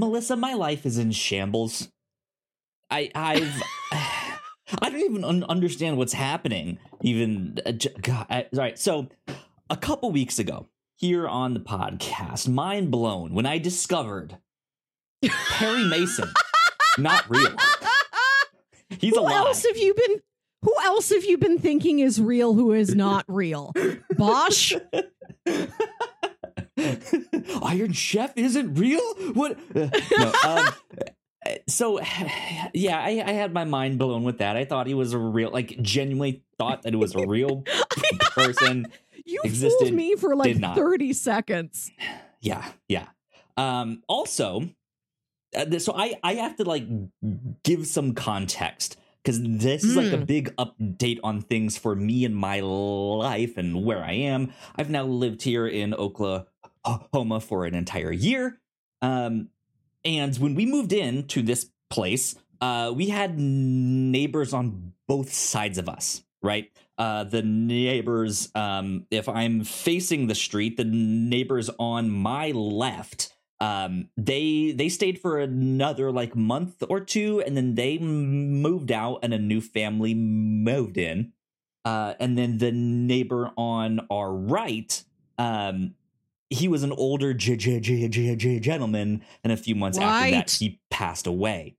Melissa, my life is in shambles. I I've I don't even un- understand what's happening. Even uh, j- God, I, all right. So a couple weeks ago, here on the podcast, mind blown when I discovered Perry Mason not real. He's who a lie. else have you been? Who else have you been thinking is real? Who is not real? Bosch. Iron Chef isn't real. What? No. Um, so, yeah, I, I had my mind blown with that. I thought he was a real, like, genuinely thought that it was a real person. You Existed, fooled me for like 30 seconds. Yeah, yeah. Um, also, uh, so I I have to like give some context because this is like a Mm. big update on things for me in my life and where I am. I've now lived here in Oklahoma for an entire year. Um, and when we moved in to this place, uh, we had neighbors on both sides of us, right? Uh, the neighbors, um, if I'm facing the street, the neighbors on my left, um, they they stayed for another like month or two, and then they moved out, and a new family moved in. Uh, and then the neighbor on our right, um, he was an older j- j- j- j- j- gentleman, and a few months after that, he passed away.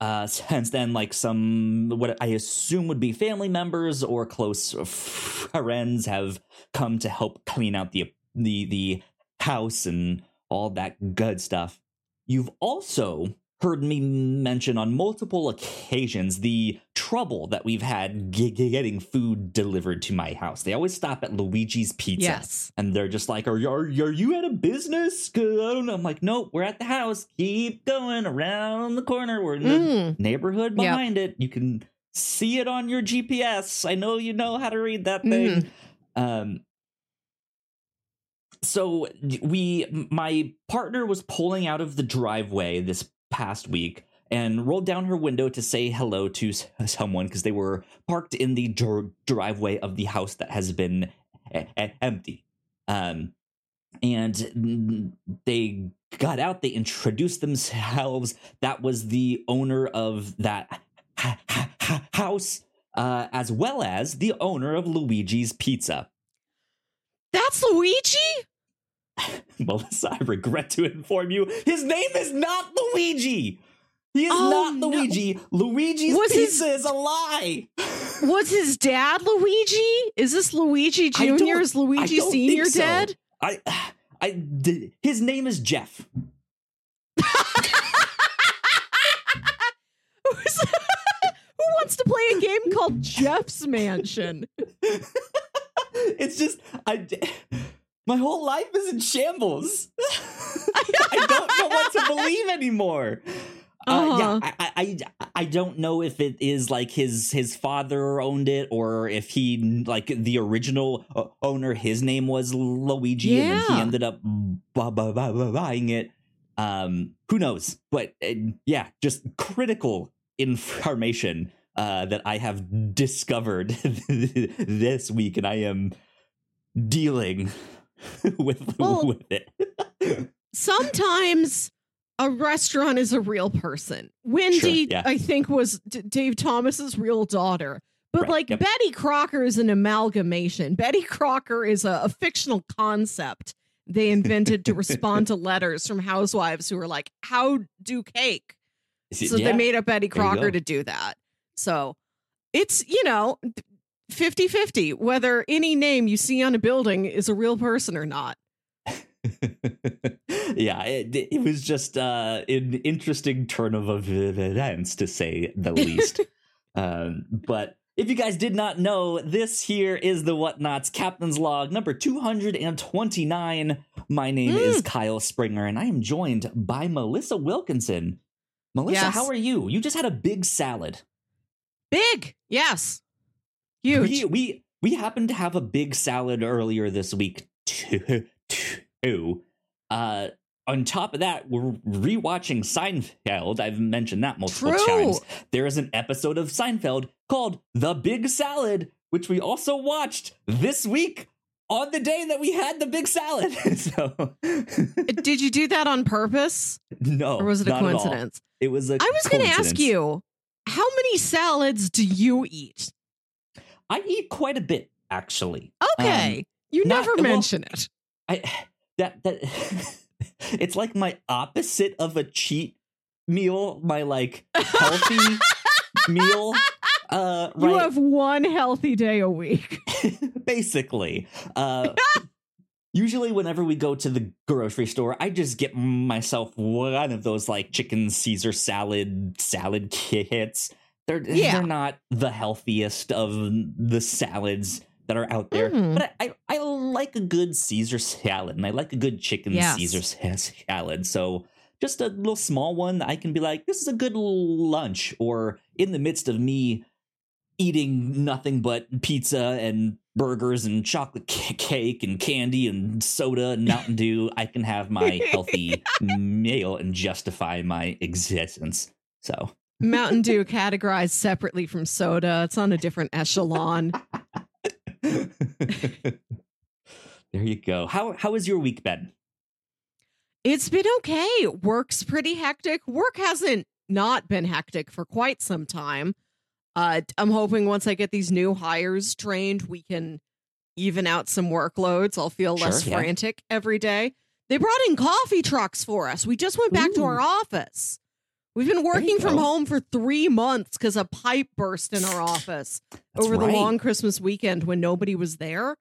Uh, since then, like some what I assume would be family members or close friends have come to help clean out the the the house and all that good stuff. You've also heard me mention on multiple occasions the trouble that we've had g- getting food delivered to my house. They always stop at Luigi's Pizza. Yes. And they're just like, are, you- are, are you at a business? I don't know. I'm like, nope, we're at the house. Keep going around the corner. We're in the Mm. neighborhood Yep. behind it. You can see it on your GPS. I know you know how to read that thing. Um, so we, my partner was pulling out of the driveway this past week and rolled down her window to say hello to someone because they were parked in the dr- driveway of the house that has been e- e- empty. Um, and they got out. They introduced themselves. That was the owner of that ha- ha- house, uh, as well as the owner of Luigi's Pizza. That's Luigi? Melissa, I regret to inform you, his name is not Luigi. He is Oh, not no. Luigi. Luigi's Was his- is a lie. Was his dad Luigi? Is this Luigi Jr.? Is Luigi Sr. think so. dead? I, I, d- his name is Jeff. Who wants to play a game called Jeff's Mansion? it's just I my whole life is in shambles. I don't know what to believe anymore. Uh, Uh-huh. yeah, I, I I I don't know if it is like his his father owned it or if he like the original uh, owner his name was Luigi and then he ended up bu- bu- bu- bu- buying it. Um, who knows? But uh, yeah, just critical information uh, that I have discovered this week, and I am dealing with Well, with it. Sometimes a restaurant is a real person. Wendy, yeah. I think, was D- Dave Thomas's real daughter. But Right, like yep. Betty Crocker is an amalgamation. Betty Crocker is a, a fictional concept they invented to respond to letters from housewives who were like, "How do cake?" So Yeah. they made up Betty Crocker to do that. So it's, you know, 50 50 whether any name you see on a building is a real person or not. yeah, it, it was just uh, an interesting turn of events, to say the least. um, but if you guys did not know, this here is the Whatnauts Captain's Log number 229. My name Mm. is Kyle Springer, and I am joined by Melissa Wilkinson. Melissa, Yes. how are you? You just had a big salad. Big. Yes. Huge. We, we we happened to have a big salad earlier this week too. too. Uh, on top of that, we're rewatching Seinfeld. I've mentioned that multiple True. times. There is an episode of Seinfeld called "The Big Salad," which we also watched this week. on the day that we had the big salad. so Did you do that on purpose? no, Or was it a coincidence? It was a I was going to ask you, how many salads do you eat? I eat quite a bit actually. Okay. you Um, not- never well- mention it. I that that it's like my opposite of a cheat meal, my like healthy meal. Uh You have one healthy day a week. basically. Uh usually whenever we go to the grocery store, I just get myself one of those like chicken Caesar salad salad kits. They're Yeah. they're not the healthiest of the salads that are out there, Mhm. but I, I I like a good Caesar salad, and I like a good chicken Yes. Caesar salad. So just a little small one that I can be like, this is a good lunch, or in the midst of me eating nothing but pizza and burgers and chocolate cake and candy and soda and Mountain Dew, I can have my healthy meal and justify my existence. So Mountain Dew categorized separately from soda. It's on a different echelon. there you go. How how has your week been? It's been okay. Work's pretty hectic. Work hasn't not been hectic for quite some time. Uh, I'm hoping once I get these new hires trained, we can even out some workloads. I'll feel less Sure, yeah. frantic every day. They brought in coffee trucks for us. We just went back to our office. We've been working from go. home for three months because a pipe burst in our office That's over the long Christmas weekend when nobody was there.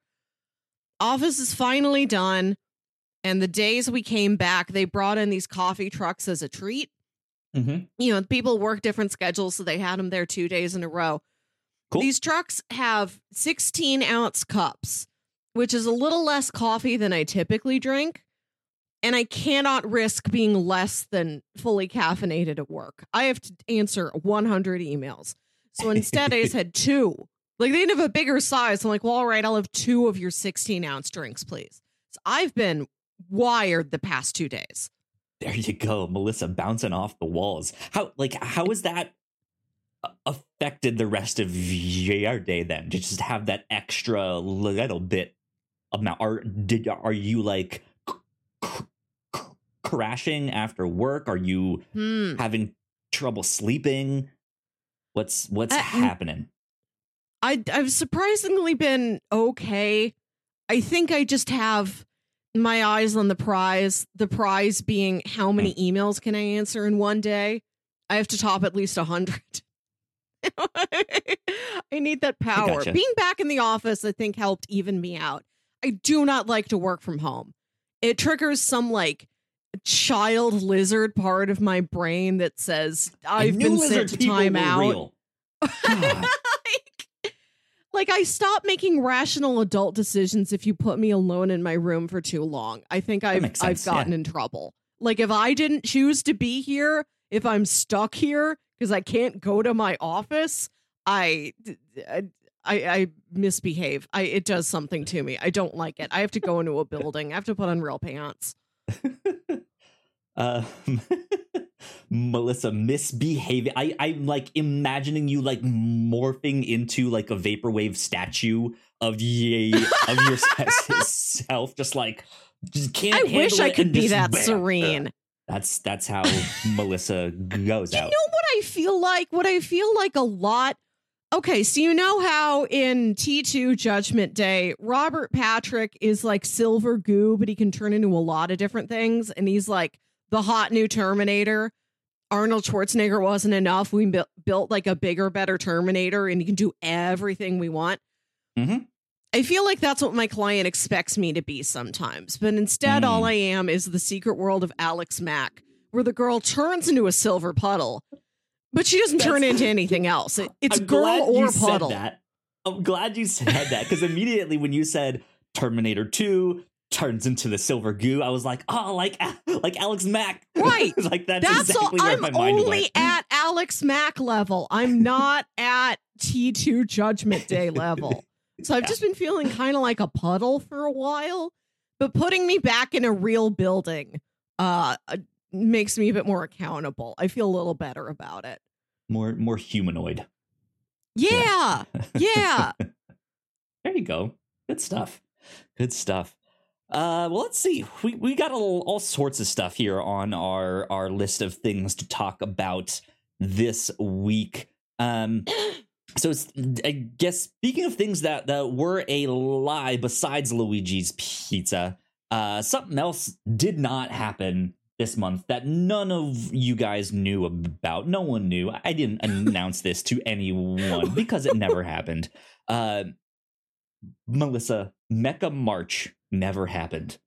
Office is finally done. And the days we came back, they brought in these coffee trucks as a treat. Mhm. You know, people work different schedules, so they had them there two days in a row. Cool. These trucks have 16 ounce cups, which is a little less coffee than I typically drink. And I cannot risk being less than fully caffeinated at work. I have to answer 100 emails. So instead, I just had two. Like they didn't have a bigger size. I'm like, well, all right, I'll have two of your 16 ounce drinks, please. So I've been wired the past two days. There you go, Melissa bouncing off the walls. How like how has that affected the rest of your day then? To just have that extra little bit amount. Are did are you like crashing after work? Are you Hmm. having trouble sleeping? What's what's Uh, happening? I I've surprisingly been okay. I think I just have my eyes on the prize. The prize being how many emails can I answer in one day? I have to top at least a hundred. I need that power. gotcha. Being back in the office, I think, helped even me out. I do not like to work from home. It triggers some like child lizard part of my brain that says I I've been sent to time out like, like I stopped making rational adult decisions if you put me alone in my room for too long. I think I've I've gotten in trouble. Like if I didn't choose to be here, if I'm stuck here because I can't go to my office, I I I misbehave. I it does something to me. I don't like it. I have to go into a building. I have to put on real pants. um, Melissa misbehaving. I I'm like imagining you like morphing into like a vaporwave statue of ye of yourself, just like just can't. I wish I could be that bam. serene. That's that's how Melissa goes You out. know what I feel like? What I feel like a lot. Okay, so you know how in T2 Judgment Day, Robert Patrick is like silver goo, but he can turn into a lot of different things. And he's like the hot new Terminator. Arnold Schwarzenegger wasn't enough. We bu- built like a bigger, better Terminator, and you can do everything we want. Mhm. I feel like that's what my client expects me to be sometimes. But instead, Mm. all I am is the secret world of Alex Mack, where the girl turns into a silver puddle, but she doesn't turn into anything else. It- it's I'm girl glad or you puddle. Said that. I'm glad you said that because immediately when you said Terminator Two turns into the silver goo, I was like, oh, like like Alex Mack, Right. like that's, That's exactly all. where I'm my mind only went. at Alex Mack level. I'm not at T2 Judgment Day level. So I've Yeah. just been feeling kind of like a puddle for a while, but putting me back in a real building uh uh, makes me a bit more accountable. I feel a little better about it. more more humanoid. Yeah. Yeah. There you go. Good stuff. Good stuff. Uh, well, let's see. We we got all, all sorts of stuff here on our our list of things to talk about this week. Um, so it's, I guess speaking of things that that were a lie besides Luigi's Pizza, uh, something else did not happen this month that none of you guys knew about. No one knew. I didn't announce this to anyone because it never happened. Uh, Melissa, Mecha March never happened.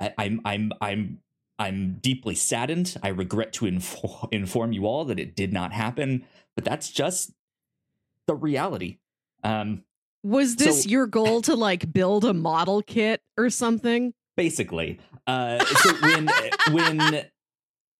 I, I'm I'm I'm I'm deeply saddened. I regret to infor- inform you all that it did not happen, but that's just the reality. Um, Was this So- your goal to like build a model kit or something? basically uh so when when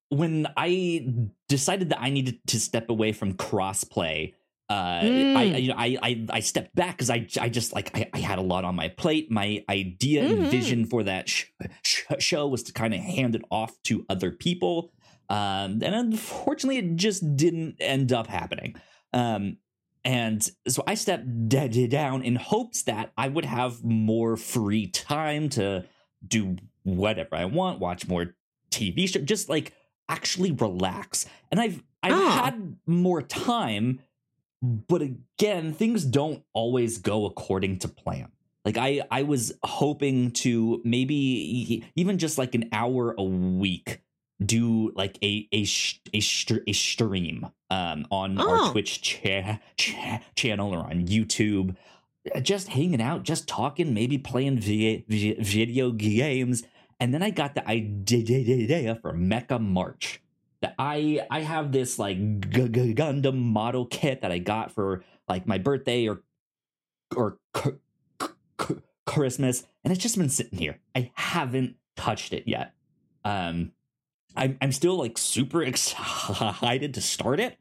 when i decided that i needed to step away from crossplay uh I, Mm. I you know i i, I stepped back because i i just like I, I had a lot on my plate my idea and Mhm. vision for that sh- sh- show was to kind of hand it off to other people um and unfortunately it just didn't end up happening um and so I stepped d- down in hopes that I would have more free time to do whatever I want, watch more TV show, just like actually relax. And I've I've Ah. had more time, but again, things don't always go according to plan. Like I I was hoping to maybe even just like an hour a week do like a a a, a stream um on Oh. our Twitch cha- cha- channel or on YouTube uh, just hanging out, just talking, maybe playing vi- vi- video games. And then I got the idea for Mecha March. I I have this like G- G- Gundam model kit that I got for like my birthday or or c- c- Christmas, and it's just been sitting here. I haven't touched it yet. Um, I'm I'm still like super excited to start it,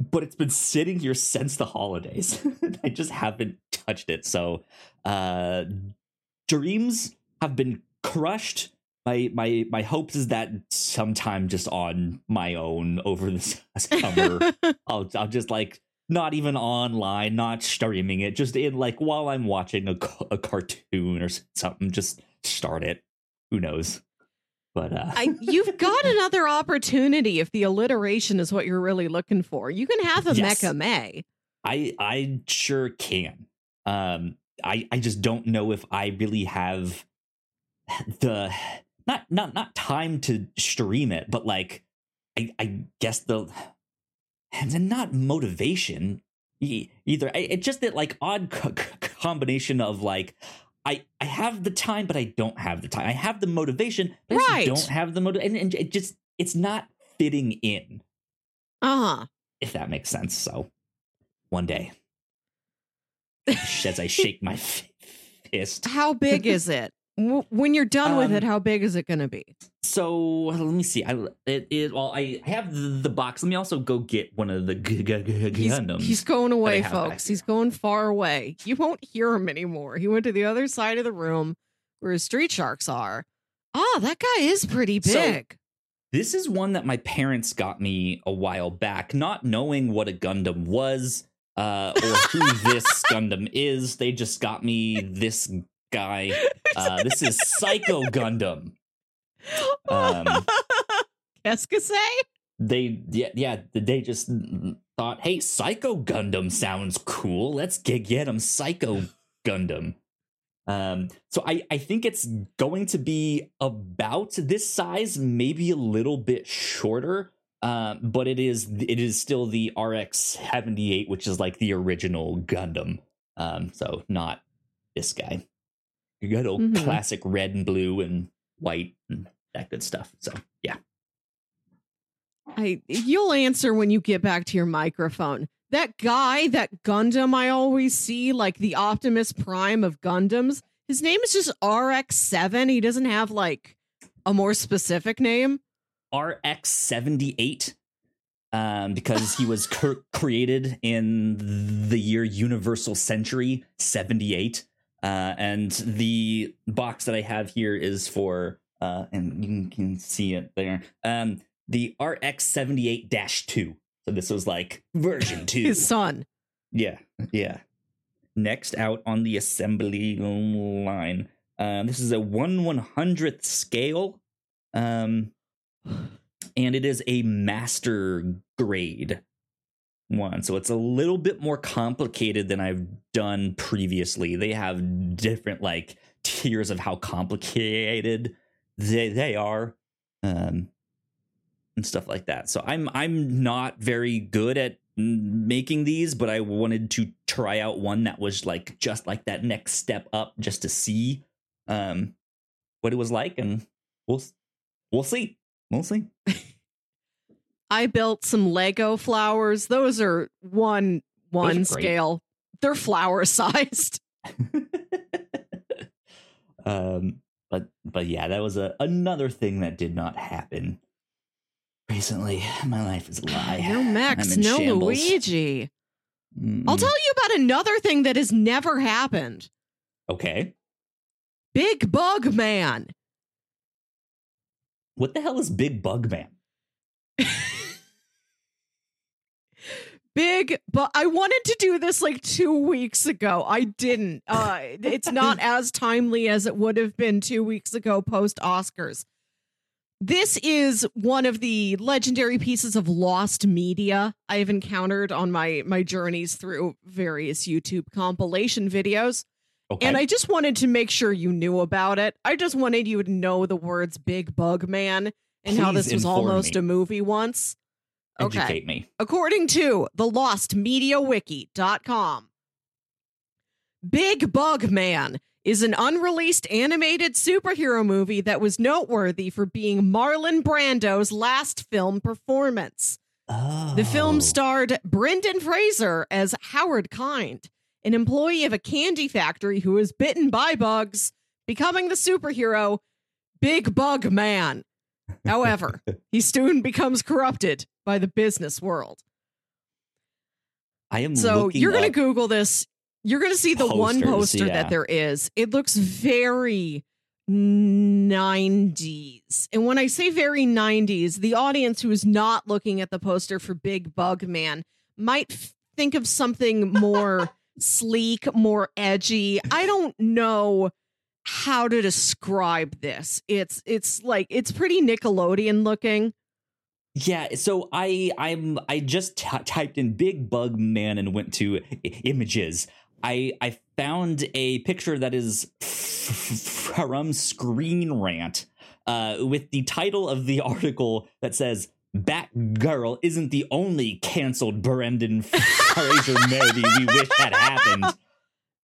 but it's been sitting here since the holidays. I just haven't touched it. So, uh, dreams have been crushed. My my my hopes is that sometime just on my own over the summer, I'll I'll just like not even online, not streaming it, just in like while I'm watching a, a cartoon or something, just start it. Who knows? But uh, I, you've got another opportunity if the alliteration is what you're really looking for. You can have a Yes. Mecha May. I I sure can. Um, I I just don't know if I really have the not not not time to stream it, but like I I guess the and then not motivation either. I, it's just that like odd co- co- combination of like. I, I have the time, but I don't have the time. I have the motivation, but I just don't have the motivation. And, and it just, it's not fitting in Uh huh. if that makes sense. So one day, as I shake my fist. How big is it? W- When you're done with Um, it, how big is it going to be? So let me see. I it, it well, I have the, the box. Let me also go get one of the g- g- g- He's, Gundams. he's going away, folks. He's going far away. You won't hear him anymore. He went to the other side of the room where his street sharks are. Ah, that guy is pretty So- big. This is one that my parents got me a while back, not knowing what a Gundam was uh, or who this Gundam is. They just got me this guy. Uh, this is Psycho Gundam. Um, Qu'est-ce que c'est? they yeah yeah they just thought hey psycho gundam sounds cool let's get get him psycho gundam um so i i think it's going to be about this size maybe a little bit shorter um but it is it is still the rx 78 which is like the original gundam um so not this guy good old Mhm. classic red and blue and white and that good stuff so yeah I you'll answer when you get back to your microphone. That guy, that Gundam I always see, like the Optimus Prime of Gundams, his name is just RX7. He doesn't have like a more specific name. RX 78 um, because he was cr- created in the year Universal Century 78. Uh, and the box that I have here is for, uh, and you can, can see it there, um, the RX 78 2. So this was like version 2. His son. Yeah, yeah. next out on the assembly line. Um, this is a one one hundredth scale, um, and it is a master grade one. So it's a little bit more complicated than I've done previously. They have different like tiers of how complicated they they are, um, and stuff like that. So I'm I'm not very good at making these, but I wanted to try out one that was like just like that next step up, just to see um what it was like, and we'll we'll see, we'll see. I built some Lego flowers. Those are one one are scale. They're flower sized. um, but but yeah, that was a another thing that did not happen recently. My life is a lie. No Max, no shambles. Luigi. Mm-mm. I'll tell you about another thing that has never happened. Okay, Big Bug Man. what the hell is Big Bug Man? Big, but I wanted to do this like two weeks ago. I didn't. Uh, it's not as timely as it would have been two weeks ago post Oscars. This is one of the legendary pieces of lost media I've encountered on my my journeys through various YouTube compilation videos. Okay, And I just wanted to make sure you knew about it. I just wanted you to know the words Big Bug Man and how this was almost me. a movie once. Okay. educate me. According to the lostmediawiki.com, Big Bug Man is an unreleased animated superhero movie that was noteworthy for being Marlon Brando's last film performance. Oh, The film oh. starred Brendan Fraser as Howard Kind, an employee of a candy factory who is bitten by bugs, becoming the superhero Big Bug Man. However, he soon becomes corrupted by the business world. I am So you're going to Google this. You're going to see the one poster yeah. that there is. It looks very 90s. And when I say very 90s, the audience who is not looking at the poster for Big Bug Man might f- think of something more sleek, more edgy. I don't know how to describe this. It's it's like it's pretty Nickelodeon looking. Yeah, so I I'm I just t- typed in Big Bug Man and went to I- images. I I found a picture that is from Screen Rant uh, with the title of the article that says Batgirl isn't the only canceled Brendan Fraser movie we wish had happened.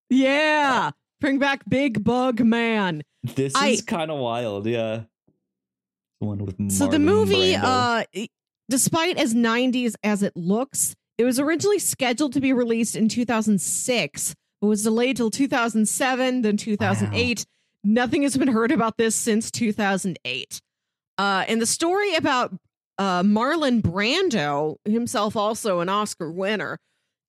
Yeah. Bring back Big Bug Man. This I- is kind of wild, yeah. The one with So the movie, Brando. uh, despite as 90s as it looks, it was originally scheduled to be released in 2006, but was delayed till 2007, then 2008. Nothing has been heard about this since 2008. Uh, and the story about uh, Marlon Brando, himself also an Oscar winner,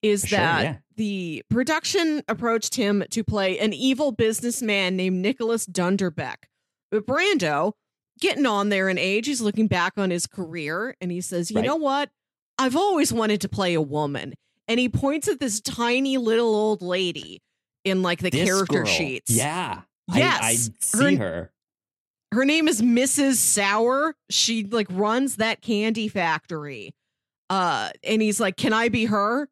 is Sure, that yeah. the production approached him to play an evil businessman named Nicholas Dunderbeck. But Brando, getting on there in age, he's looking back on his career and he says, You Right. know what? I've always wanted to play a woman. And he points at this tiny little old lady in like the This character girl. sheets. Yeah. Yes. I, I see her. Her name is Mrs. Sour. She like runs that candy factory. Uh, and he's like, Can I be her?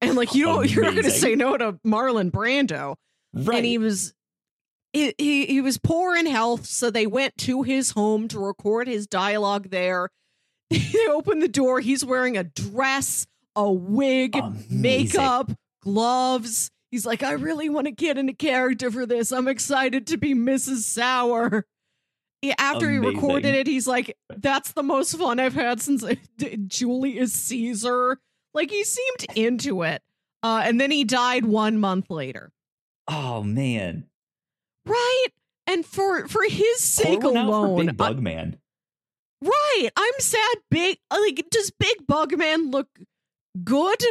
And like, you don't, you're not gonna say no to Marlon Brando. Right. and he was he, he he was poor in health so they went to his home to record his dialogue there. They open the door. He's wearing a dress a wig Amazing. makeup gloves. He's like i really want to get into character for this. I'm excited to be mrs sour. After he recorded it he's like that's the most fun i've had since julius caesar. Like he seemed into it. Uh, and then he died one month later. Oh man. Right. And for for his sake Pour one out for alone, Big Bug Man. Right? I'm sad. Big like does Big Bug Man look good?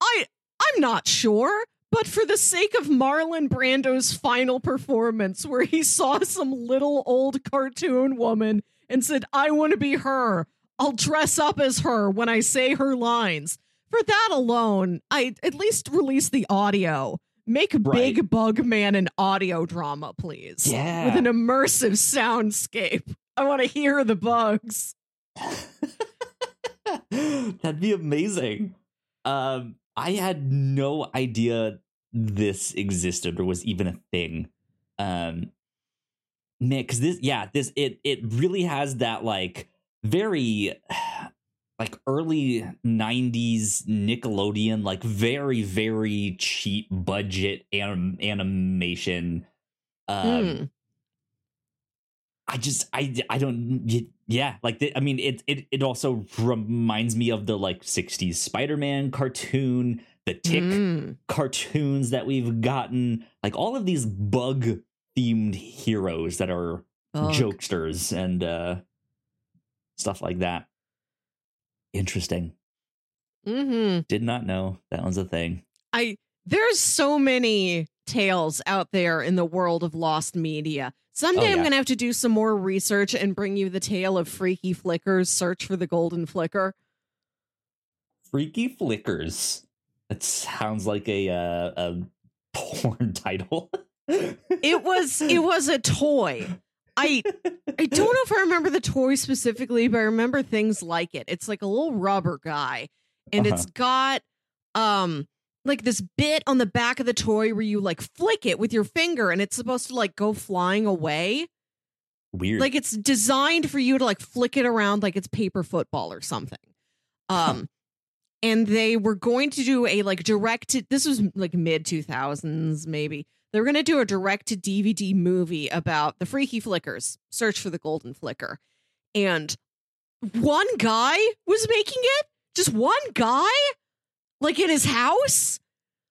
I I'm not sure. But for the sake of Marlon Brando's final performance, where he saw some little old cartoon woman and said, "I want to be her. I'll dress up as her when I say her lines." For that alone, I at least release the audio. Make Right. Big Bug Man an audio drama, please. Yeah. With an immersive soundscape. I want to hear the bugs. That'd be amazing. Um, I had no idea this existed or was even a thing. Um, man, because this, yeah, this it it really has that like very like early 90s nickelodeon like very very cheap budget anim- animation um Hmm. I just I I don't yeah like the, I mean it it it also reminds me of the like 60s Spider-Man cartoon the tick Mm. cartoons that we've gotten like all of these bug themed heroes that are Bug. jokesters and uh stuff like that interesting Mm-hmm. did not know that was a thing I there's so many tales out there in the world of lost media. Someday Oh, I'm going to have to do some more research and bring you the tale of Freaky Flickers Search for the Golden Flicker. freaky flickers that sounds like a uh, a porn title It was it was a toy. I I don't know if I remember the toy specifically, but I remember things like it. It's like a little rubber guy and Uh-huh. it's got um like this bit on the back of the toy where you like flick it with your finger and it's supposed to like go flying away. weird like it's designed for you to like flick it around like it's paper football or something um and they were going to do a like direct this was like mid 2000s maybe they were going to do a direct to dvd movie about the freaky flickers search for the golden flicker and one guy was making it just one guy like in his house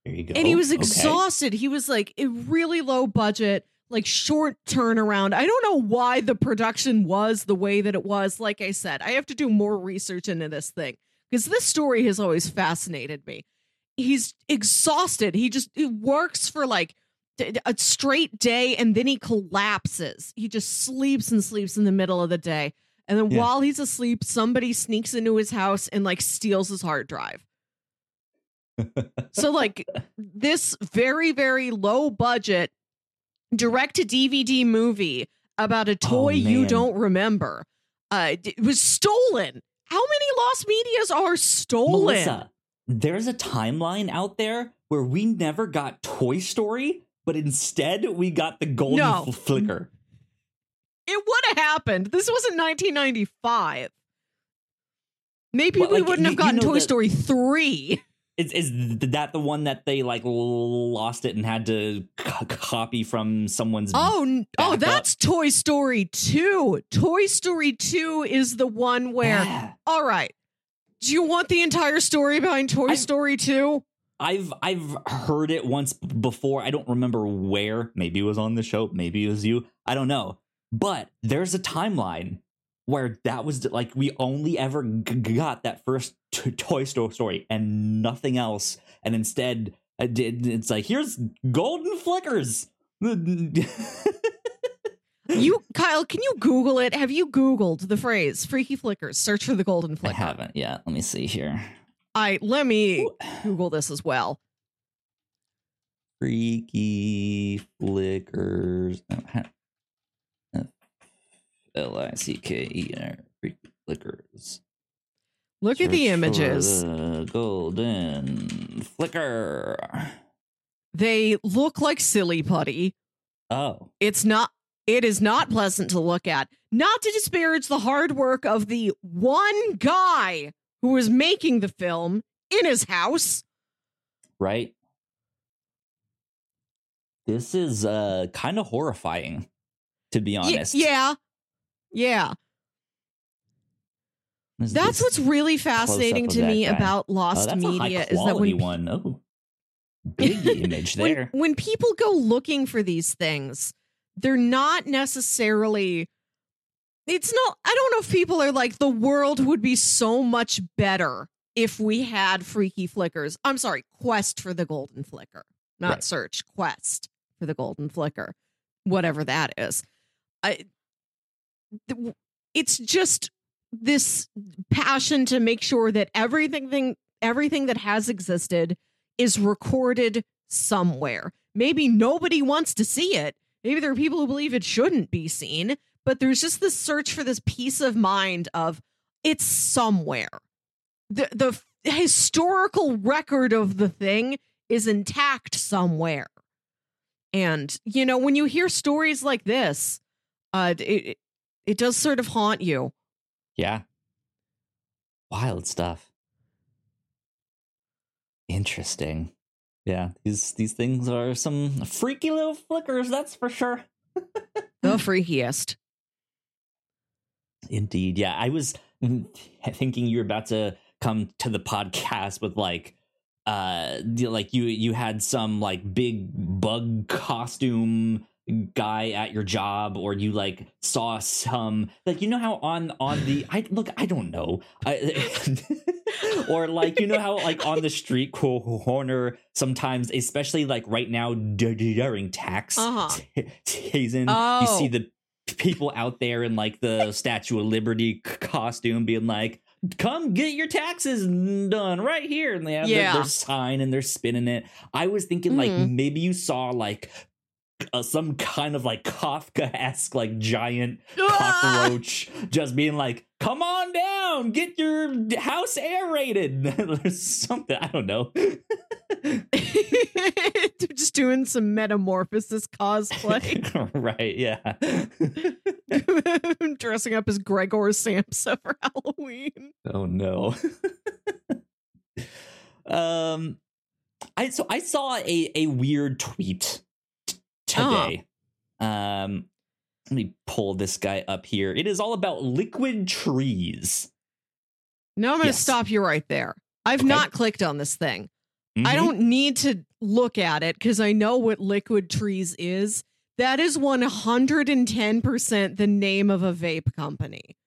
there you go and he was Okay. exhausted. He was like a really low budget, like short turnaround. I don't know why the production was the way that it was. Like I said, I have to do more research into this thing because this story has always fascinated me. He's exhausted. He just works for like a straight day and then he collapses. He just sleeps and sleeps in the middle of the day. And then Yeah. while he's asleep, somebody sneaks into his house and like steals his hard drive. So like this very very low budget direct to DVD movie about a toy you don't remember uh d- was stolen. How many lost medias are stolen? Melissa, there's a timeline out there where we never got Toy Story, but instead we got the golden No. fl- flicker. It would have happened. This wasn't 1995. Maybe we like, wouldn't you- have you gotten know Toy that- Story 3. Is is that the one that they like lost it and had to c- copy from someone's? Oh, oh, up. that's Toy Story 2. Toy Story 2 is the one where Yeah. All right. Do you want the entire story behind Toy I- Story 2? I've I've heard it once before. I don't remember where. Maybe it was on the show. Maybe it was you. I don't know. But there's a timeline where that was like we only ever g- got that first t- Toy Story story and nothing else. And instead, I did. It's like here's golden flickers. You Kyle, can you Google it? Have you Googled the phrase freaky flickers? Search for the golden flicker. I haven't yet. Let me see here. I let me Google this as well. Freaky flickers. Oh, L I C K E R. Freaky flickers. Look at the images. the golden flicker. They look like silly putty. Oh, It's not it is not pleasant to look at. Not to disparage the hard work of the one guy who was making the film in his house. right. This is uh kind of horrifying, to be Y- honest. yeah. Yeah. This- That's what's really fascinating to me guy. about oh, lost a media is that when one. Oh, big image when, there. when people go looking for these things, they're not necessarily. It's not. I don't know if people are like the world would be so much better if we had freaky flickers. I'm sorry, quest for the golden flicker, not Right. search. Quest for the golden flicker, whatever that is. I. It's just this passion to make sure that everything thing, everything that has existed is recorded somewhere. Maybe nobody wants to see it. Maybe there are people who believe it shouldn't be seen, but there's just this search for this peace of mind of it's somewhere. The the historical record of the thing is intact somewhere. And you know, when you hear stories like this, uh it it does sort of haunt you. Yeah. Wild stuff. Interesting. Yeah, these these things are some freaky little flickers, that's for sure. the freakiest. Indeed. Yeah, I was thinking you were about to come to the podcast with like uh like you you had some like big bug costume guy at your job or you like saw some like you know how on on the i look i don't know I, or like you know how like on the street corner sometimes especially like right now during tax uh-huh. season oh. you see the people out there in like the statue of liberty costume being like come get your taxes done right here and they have yeah. their, their, sign and they're spinning it i was thinking mm-hmm. like maybe you saw like uh, some kind of like Kafka-esque like giant cockroach just being like, "Come on down, get your house aerated." There's something I don't know. just doing some metamorphosis cosplay, right? Yeah, dressing up as Gregor Samsa for Halloween. Oh no. um, I so I saw a a weird tweet today. Oh. Um, let me pull this guy up here. It is all about liquid trees. No, I'm going to yes. stop you right there. I've okay. not clicked on this thing. Mm-hmm. I don't need to look at it because I know what liquid trees is. That is 110% the name of a vape company.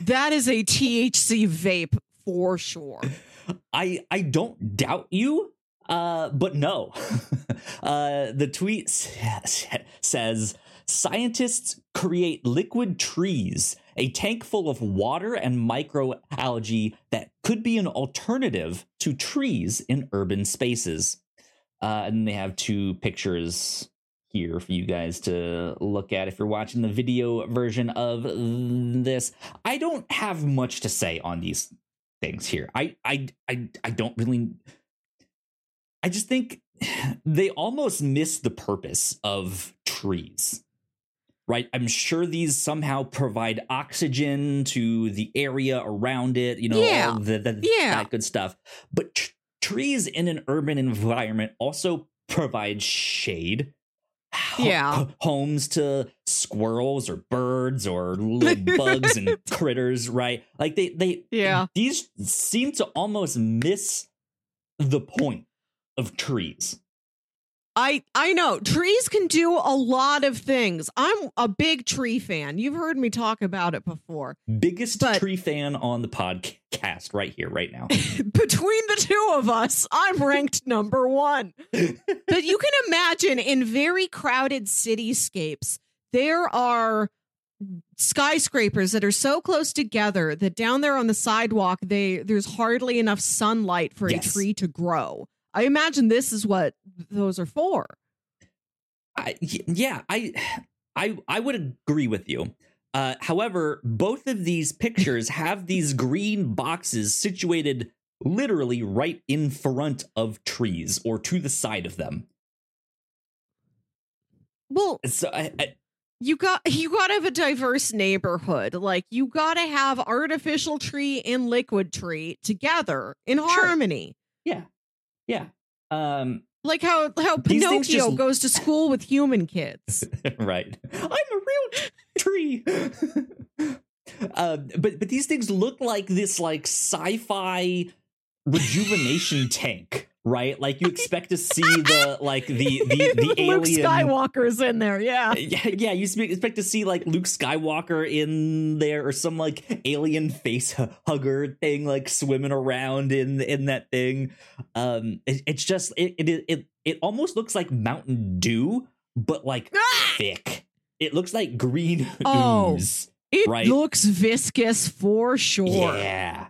That is a THC vape for sure. I I don't doubt you uh, but no. uh, the tweet says scientists create liquid trees, a tank full of water and microalgae that could be an alternative to trees in urban spaces. Uh, and they have two pictures here for you guys to look at if you're watching the video version of this. I don't have much to say on these things here. I I I, I don't really I just think they almost miss the purpose of trees. Right? I'm sure these somehow provide oxygen to the area around it, you know, yeah. the, the yeah. that good stuff. But trees in an urban environment also provide shade. Yeah. homes to squirrels or birds or little bugs and critters, right? Like they they yeah. These seem to almost miss the point of trees. I I know trees can do a lot of things. I'm a big tree fan. You've heard me talk about it before. Biggest but, tree fan on the podcast right here, right now. between the two of us, I'm ranked number one. but you can imagine in very crowded cityscapes, there are skyscrapers that are so close together that down there on the sidewalk, they there's hardly enough sunlight for yes. a tree to grow. I imagine this is what those are for. I, yeah, I, I, I would agree with you. Uh, however, both of these pictures have these green boxes situated literally right in front of trees or to the side of them. Well, so I, I you got you got to have a diverse neighborhood. Like you got to have artificial tree and liquid tree together in sure. harmony. Yeah. Yeah. Um like how how Pinocchio just... goes to school with human kids. right. I'm a real tree. uh, but but these things look like this like sci-fi rejuvenation tank right? Like you expect to see the like the the the Luke alien Skywalker's in there, yeah, yeah, yeah. You expect to see like Luke Skywalker in there or some like alien face hugger thing like swimming around in in that thing. Um, it, it's just it, it it it almost looks like Mountain Dew, but like ah! thick. It looks like green oh, ooze. It right? looks viscous for sure. Yeah,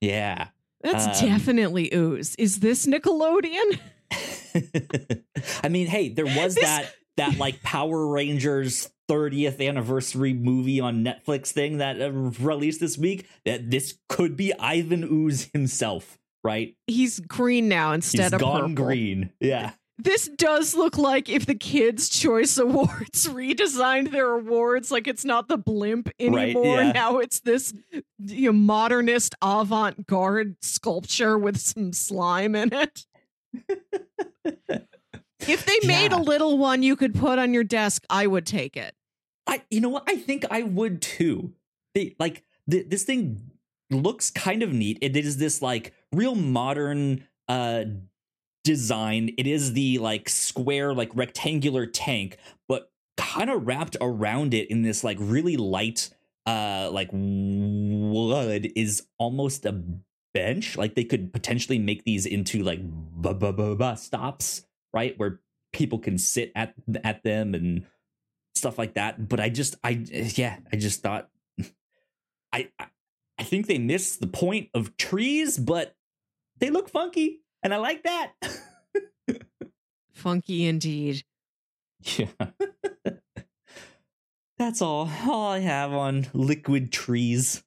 yeah. That's um, definitely ooze. Is this Nickelodeon? I mean, hey, there was This- that that like Power Rangers 30th anniversary movie on Netflix thing that uh, released this week. That this could be Ivan Ooze himself, right? He's green now instead He's of gone purple. green. Yeah. This does look like if the Kids' Choice Awards redesigned their awards, like it's not the blimp Right, anymore. yeah. Now it's this you know, modernist avant garde sculpture with some slime in it. if they made Yeah. a little one you could put on your desk, I would take it. I you know what? I think I would too. They, like th- this thing looks kind of neat. It is this like real modern uh design. It is the like square like rectangular tank, but kind of wrapped around it in this like really light uh like wood is almost a bench. Like they could potentially make these into like bu- bu- bu- bus stops, right? Where people can sit at at them and stuff like that. But I just, I yeah, I just thought, I, I think they missed the point of trees, but they look funky, and I like that. Funky indeed. yeah. That's all. All I have on liquid trees.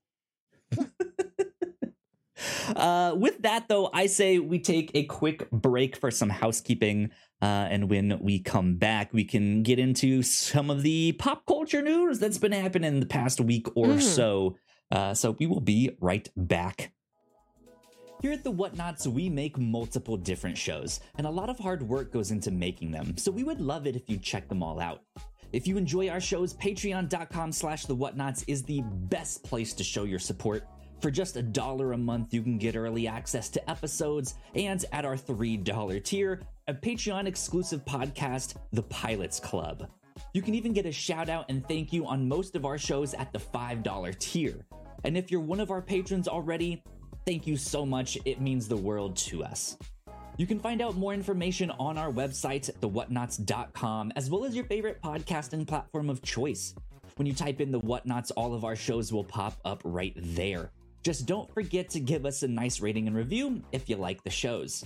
uh, with that, though, I say we take a quick break for some housekeeping. Uh, and when we come back, we can get into some of the pop culture news that's been happening in the past week or Mhm. so. Uh, so we will be right back. Here at the Whatnauts, we make multiple different shows, and a lot of hard work goes into making them, so we would love it if you check them all out. If you enjoy our shows, patreon.com slash the whatnauts is the best place to show your support. For just a dollar a month, you can get early access to episodes, and at our $3 tier, a Patreon exclusive podcast, The Pilots Club. You can even get a shout out and thank you on most of our shows at the $5 tier. And if you're one of our patrons already, thank you so much. It means the world to us. You can find out more information on our website, thewhatnauts.com, as well as your favorite podcasting platform of choice. When you type in the whatnauts, all of our shows will pop up right there. Just don't forget to give us a nice rating and review if you like the shows.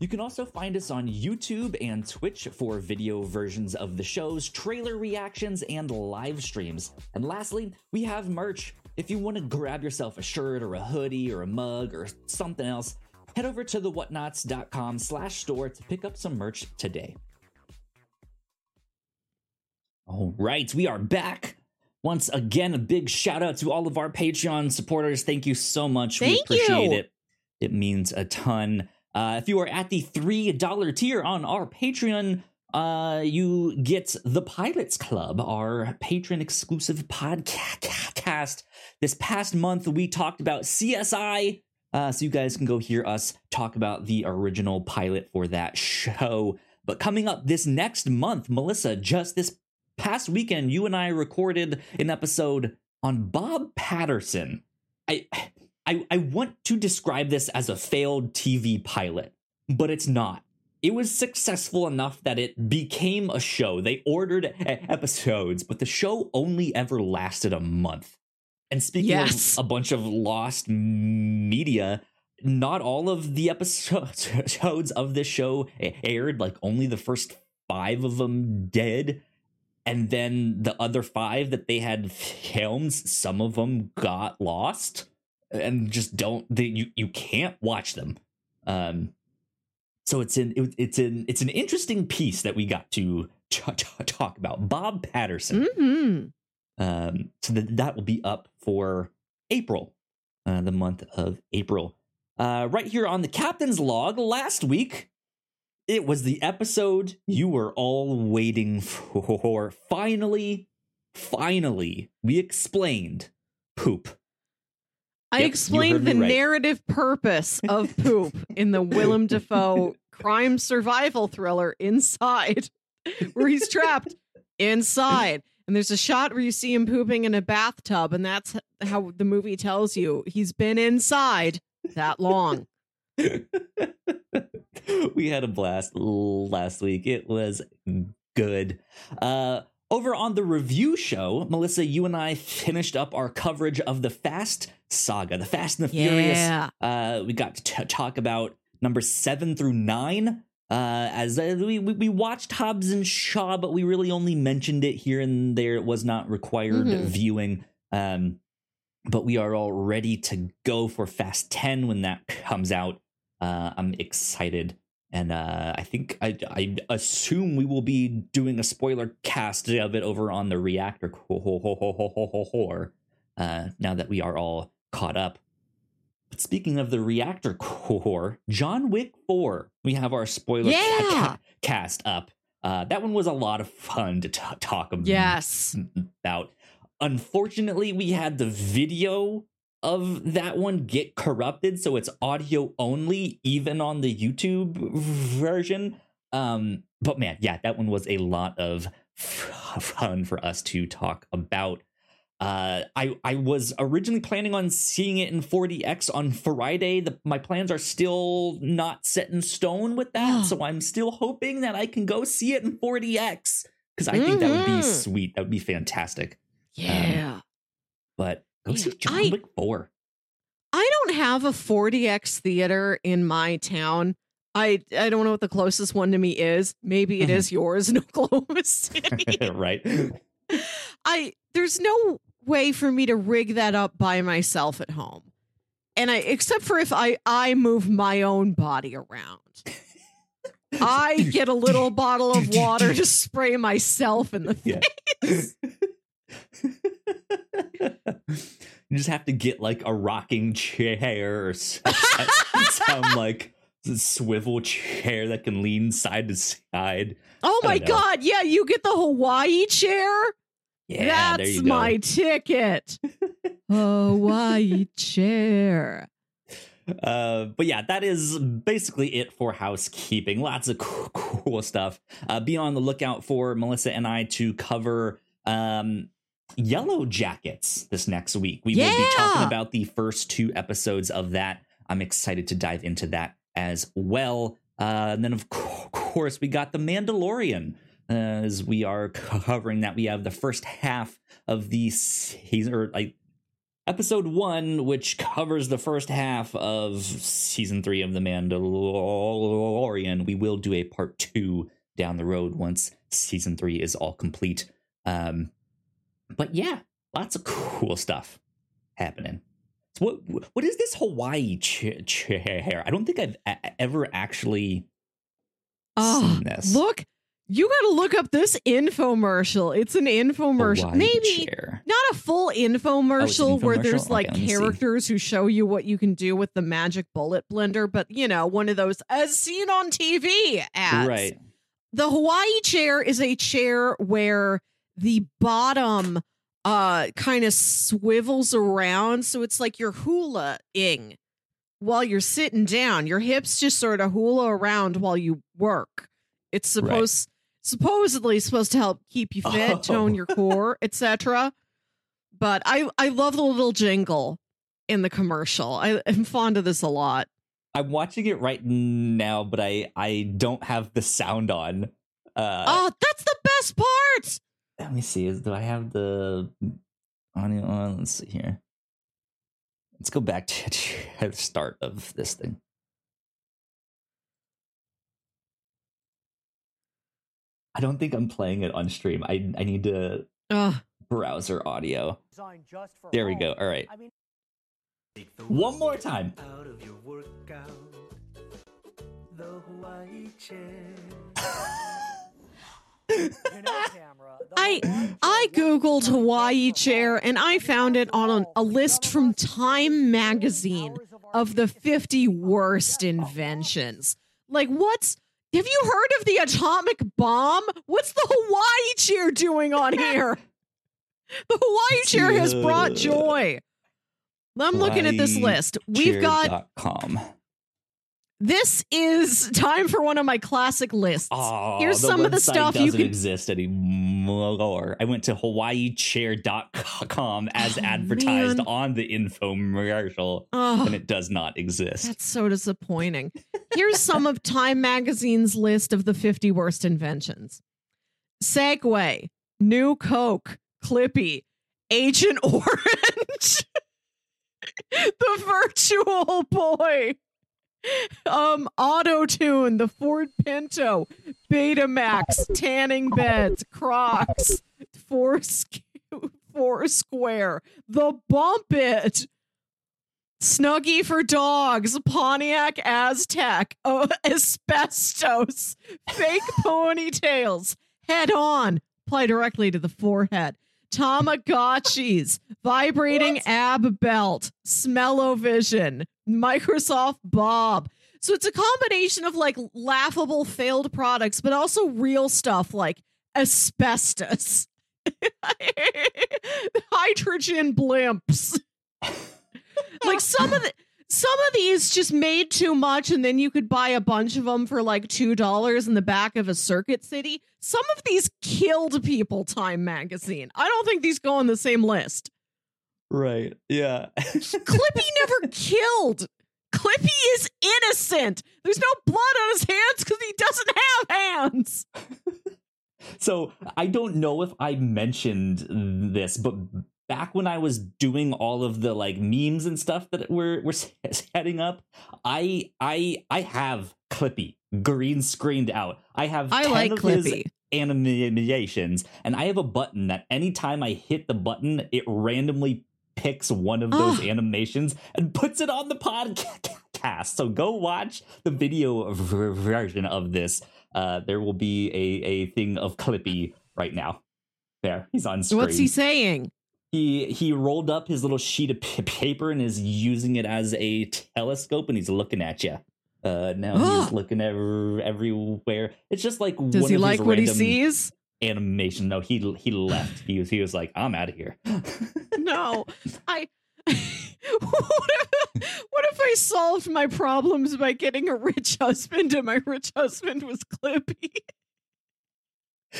You can also find us on YouTube and Twitch for video versions of the shows, trailer reactions, and live streams. And lastly, we have merch. If you want to grab yourself a shirt or a hoodie or a mug or something else, head over to the whatnauts.com slash store to pick up some merch today. All right, we are back. Once again, a big shout out to all of our Patreon supporters. Thank you so much. Thank we appreciate you. it. It means a ton. Uh, if you are at the $3 tier on our Patreon, uh, you get the Pilots Club, our patron exclusive podcast. This past month, we talked about CSI. Uh, so you guys can go hear us talk about the original pilot for that show. But coming up this next month, Melissa, just this past weekend, you and I recorded an episode on Bob Patterson. I, I, I want to describe this as a failed TV pilot, but it's not. It was successful enough that it became a show. They ordered episodes, but the show only ever lasted a month. And speaking Yes. of a bunch of lost media, not all of the episodes of this show aired. Like only the first five of them did. And then the other five that they had filmed, some of them got lost and just don't they, you you can't watch them. Um so it's an it, it's an it's an interesting piece that we got to t- t- talk about Bob Patterson. hmm Um, so that that will be up for April, uh, the month of April. Uh, right here on the captain's log last week, it was the episode you were all waiting for. Finally, finally, we explained poop. I Yep, explained the right. narrative purpose of poop in the Willem Dafoe crime survival thriller Inside, where he's trapped inside. And there's a shot where you see him pooping in a bathtub, and that's how the movie tells you he's been inside that long. we had a blast last week. It was good. Uh, over on the review show, Melissa, you and I finished up our coverage of the Fast saga, the Fast and the Furious. Uh, we got to t- talk about number seven through nine. Uh, as uh, we, we we watched Hobbs and Shaw, but we really only mentioned it here and there. It was not required Mhm. viewing. Um, but we are all ready to go for Fast 10 when that comes out. Uh, I'm excited. And uh, I think I, I assume we will be doing a spoiler cast of it over on the Reactor core. Uh, now that we are all caught up. But speaking of the Reactor core, John Wick 4, we have our spoiler Yeah. ca- cast up. Uh, that one was a lot of fun to t- talk about Yes. about. Unfortunately, we had the video of that one get corrupted, so it's audio only, even on the YouTube version. Um, but man, yeah, that one was a lot of fun for us to talk about. Uh, I I was originally planning on seeing it in 4DX on Friday. The, my plans are still not set in stone with that, so I'm still hoping that I can go see it in 4DX because I think that would be Mhm. sweet. That would be fantastic. Yeah. But go see John I- Wick 4. I don't have a 4DX theater in my town. I I don't know what the closest one to me is. Maybe it Mhm. yours in Oklahoma City. right? I there's no way for me to rig that up by myself at home. And I except for if I I move my own body around. I get a little bottle of water to spray myself in the Yeah. You just have to get like a rocking chair or s- some like swivel chair that can lean side to side. Oh my god, yeah, you get the Hawaii chair? Yeah, That's my ticket. Hawaii chair. Uh, but yeah, that is basically it for housekeeping. Lots of cool, cool stuff. Uh, be on the lookout for Melissa and I to cover um, Yellow Jackets this next week. We will be talking about the first two episodes of that. I'm excited to dive into that as well. Uh, and then, of co- course, we got The Mandalorian. uh, As we are covering that, we have the first half of the season, or like episode one, which covers the first half of season three of The Mandalorian. We will do a part two down the road once season three is all complete. Um, but yeah, lots of cool stuff happening. So what what is this Hawaii ch- chair? I don't think I've a- ever actually Oh, seen this. look, you got to look up this infomercial. It's an infomercial. Hawaii Maybe chair. not a full oh, infomercial, where infomercial? there's Okay, like me see. characters who show you what you can do with the magic bullet blender, but you know, one of those as seen on TV ads. Right. The Hawaii chair is a chair where the bottom uh kind of swivels around so it's like you're hula-ing while you're sitting down. Your hips just sort of hula around while you work. It's Right. supposed supposedly supposed to help keep you fit, Oh. tone your core, etc. But I I love the little jingle in the commercial. I am fond of this a lot. I'm watching it right now, but I I don't have the sound on. Uh, oh, that's the best part. Let me see. Is do I have the audio on? Let's see here. Let's go back to, to the start of this thing. I don't think I'm playing it on stream. I I need to Ugh. browser audio. just for There we go. All right. I mean, One more time. Out of your workout, I I googled Hawaii chair and I found it on a, a list from Time magazine of the 50 worst inventions. Like what's have you heard of the atomic bomb? What's the Hawaii chair doing on here? The Hawaii chair has brought joy. I'm looking at this list. We've got Chair.com. this is time for one of my classic lists. Oh, Here's some of the stuff you can exist anymore. I went to hawaiichair.com as Oh, advertised man. on the infomercial, Oh, and it does not exist. That's so disappointing. Here's some of Time Magazine's list of the 50 worst inventions Segway, New Coke, Clippy, Agent Orange, the Virtual Boy, um auto tune the ford pinto betamax tanning beds crocs four four square. The bump it. Snuggie for dogs pontiac aztek oh, asbestos fake ponytails. Head on. Apply directly to the forehead tamagotchis vibrating ab belt smell-o-vision Microsoft Bob. So it's a combination of like laughable failed products, but also real stuff like asbestos, hydrogen blimps. like some of the some of these just made too much and then you could buy a bunch of them for like $2 in the back of a circuit city. Some of these killed people Time magazine. I don't think these go on the same list. Right. Yeah. Clippy never killed. Clippy is innocent. There's no blood on his hands because he doesn't have hands. so I don't know if I mentioned this, but back when I was doing all of the like memes and stuff that we're we're setting up, I I I have Clippy green screened out. I have I 10 like of Clippy. animations, and I have a button that anytime I hit the button, it randomly picks one of those Oh. animations and puts it on the podcast. So go watch the video version of this. Uh, there will be a, a thing of Clippy right now. There, he's on screen. What's he saying? He he rolled up his little sheet of p- paper and is using it as a telescope, and he's looking at you. Uh, now he's looking ev- everywhere. It's just like Does he like what he sees? animation. No, he he left. He was he was like, I'm out of here. No. I what if what if I solved my problems by getting a rich husband and my rich husband was Clippy?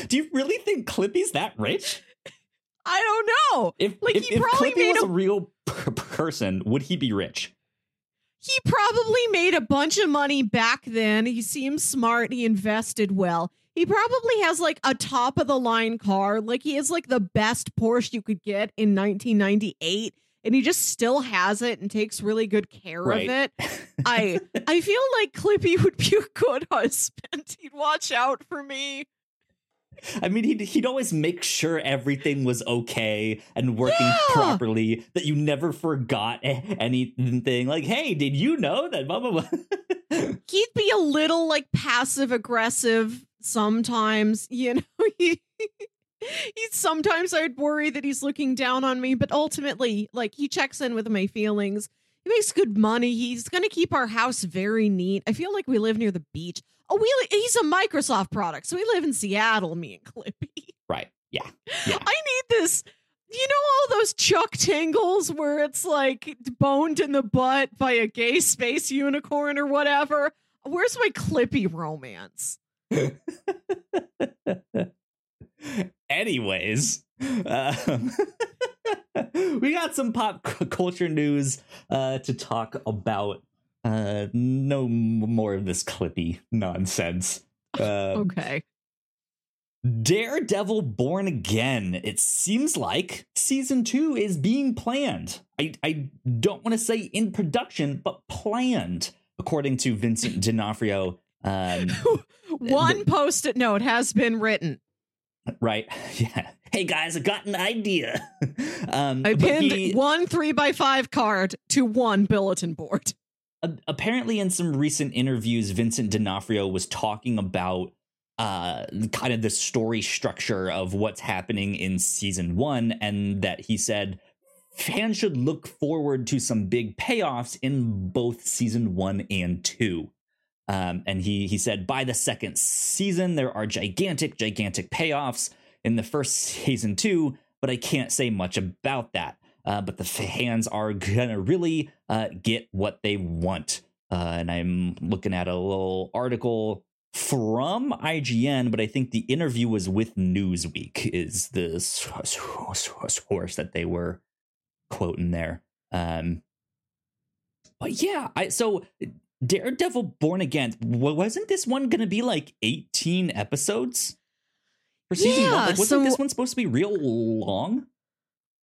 Do you really think Clippy's that rich? I don't know. If Like, if, he if probably Clippy made was a- a real per- person, would he be rich? He probably made a bunch of money back then. He seems smart. He invested well. He probably has like a top of the line car. Like he has like the best Porsche you could get in 1998 and he just still has it and takes really good care Right. of it. I I feel like Clippy would be a good husband. He'd watch out for me. I mean, he'd, he'd always make sure everything was okay and working Yeah. properly, that you never forgot anything. Like, hey, did you know that? Blah, blah, blah. He'd be a little like passive aggressive sometimes, you know. He, he sometimes I'd worry that he's looking down on me, but ultimately, like he checks in with my feelings. He makes good money. He's going to keep our house very neat. I feel like we live near the beach. Oh, we li- he's a Microsoft product, so we live in Seattle. Me and Clippy. right. Yeah. Yeah. I need this. You know all those Chuck Tingles where it's like boned in the butt by a gay space unicorn or whatever? Where's my Clippy romance? Anyways, um, we got some pop culture news uh, to talk about. Uh, no more of this clippy nonsense. Uh, Okay. Daredevil Born Again. It seems like season two is being planned. I, I don't want to say in production, but planned, according to Vincent D'Onofrio. Um, One post it note has been written. Right? Yeah. Hey guys, I got an idea. um, I pinned he- one three by five card to one bulletin board. apparently in some recent interviews vincent d'onofrio was talking about uh kind of the story structure of what's happening in season one and that he said fans should look forward to some big payoffs in both season one and two um, and he he said by the second season there are gigantic gigantic payoffs in the first season too, but i can't say much about that uh, but the fans are gonna really uh, get what they want. Uh, and I'm looking at a little article from IGN, but I think the interview was with Newsweek, is the source that they were quoting there. Um, but yeah, I so Daredevil Born Again wasn't this one gonna be like 18 episodes for season Yeah, one? Like, wasn't so- this one supposed to be real long?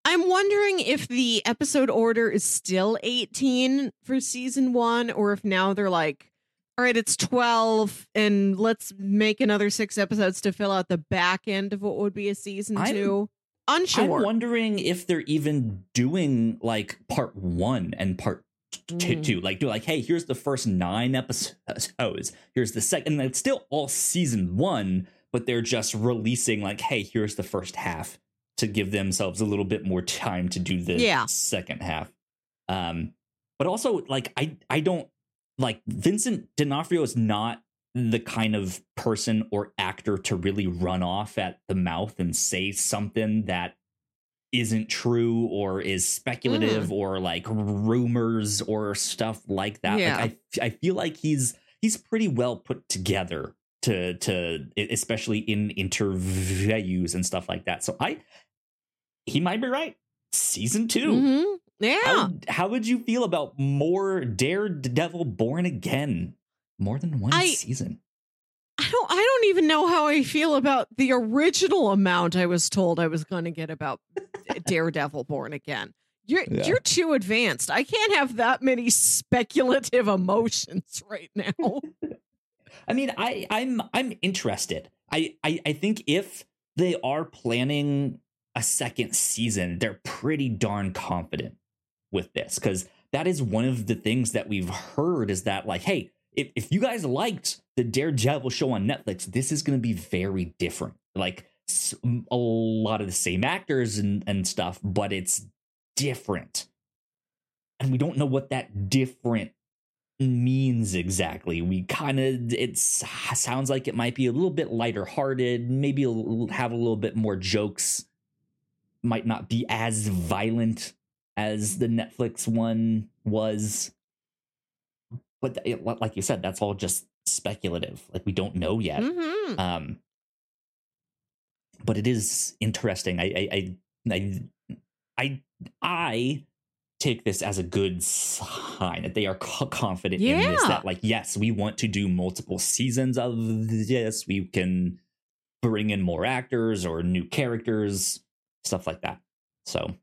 I'm wondering if the episode order is still 18 for season one, or if now they're like, all right, it's 12, and let's make another six episodes to fill out the back end of what would be a season I'm- two. Unsure. I'm wondering if they're even doing like part one and part t- Mm. two. Like, do like, hey, here's the first nine episodes. Here's the second. And it's still all season one, but they're just releasing like, hey, here's the first half to give themselves a little bit more time to do the Yeah. second half. Um, but also like, I I don't like Vincent D'Onofrio is not the kind of person or actor to really run off at the mouth and say something that isn't true or is speculative or like rumors or stuff like that. Yeah. Like I I feel like he's he's pretty well put together to to especially in interviews and stuff like that. So I he might be right. Season 2. Mhm. Yeah. How, how would you feel about more Daredevil Born Again? More than one I- season. I don't I don't even know how I feel about the original amount I was told I was going to get about Daredevil Born Again. You're Yeah. you're too advanced. I can't have that many speculative emotions right now. I mean, I I'm I'm interested. I I, I think if they are planning a second season, they're pretty darn confident with this because that is one of the things that we've heard is that like, hey, if if you guys liked the Daredevil show on Netflix, this is going to be very different. Like a lot of the same actors and and stuff, but it's different, and we don't know what that different means exactly. We kind of it sounds like it might be a little bit lighter hearted, maybe have a little bit more jokes. Might not be as violent as the Netflix one was. But like you said, that's all just speculative. Like we don't know yet. Mhm. Um, but it is interesting. I, I, I, I, I, I take this as a good sign that they are co- confident in this. That like, yes, we want to do multiple seasons of this. We can bring in more actors or new characters, stuff like that. So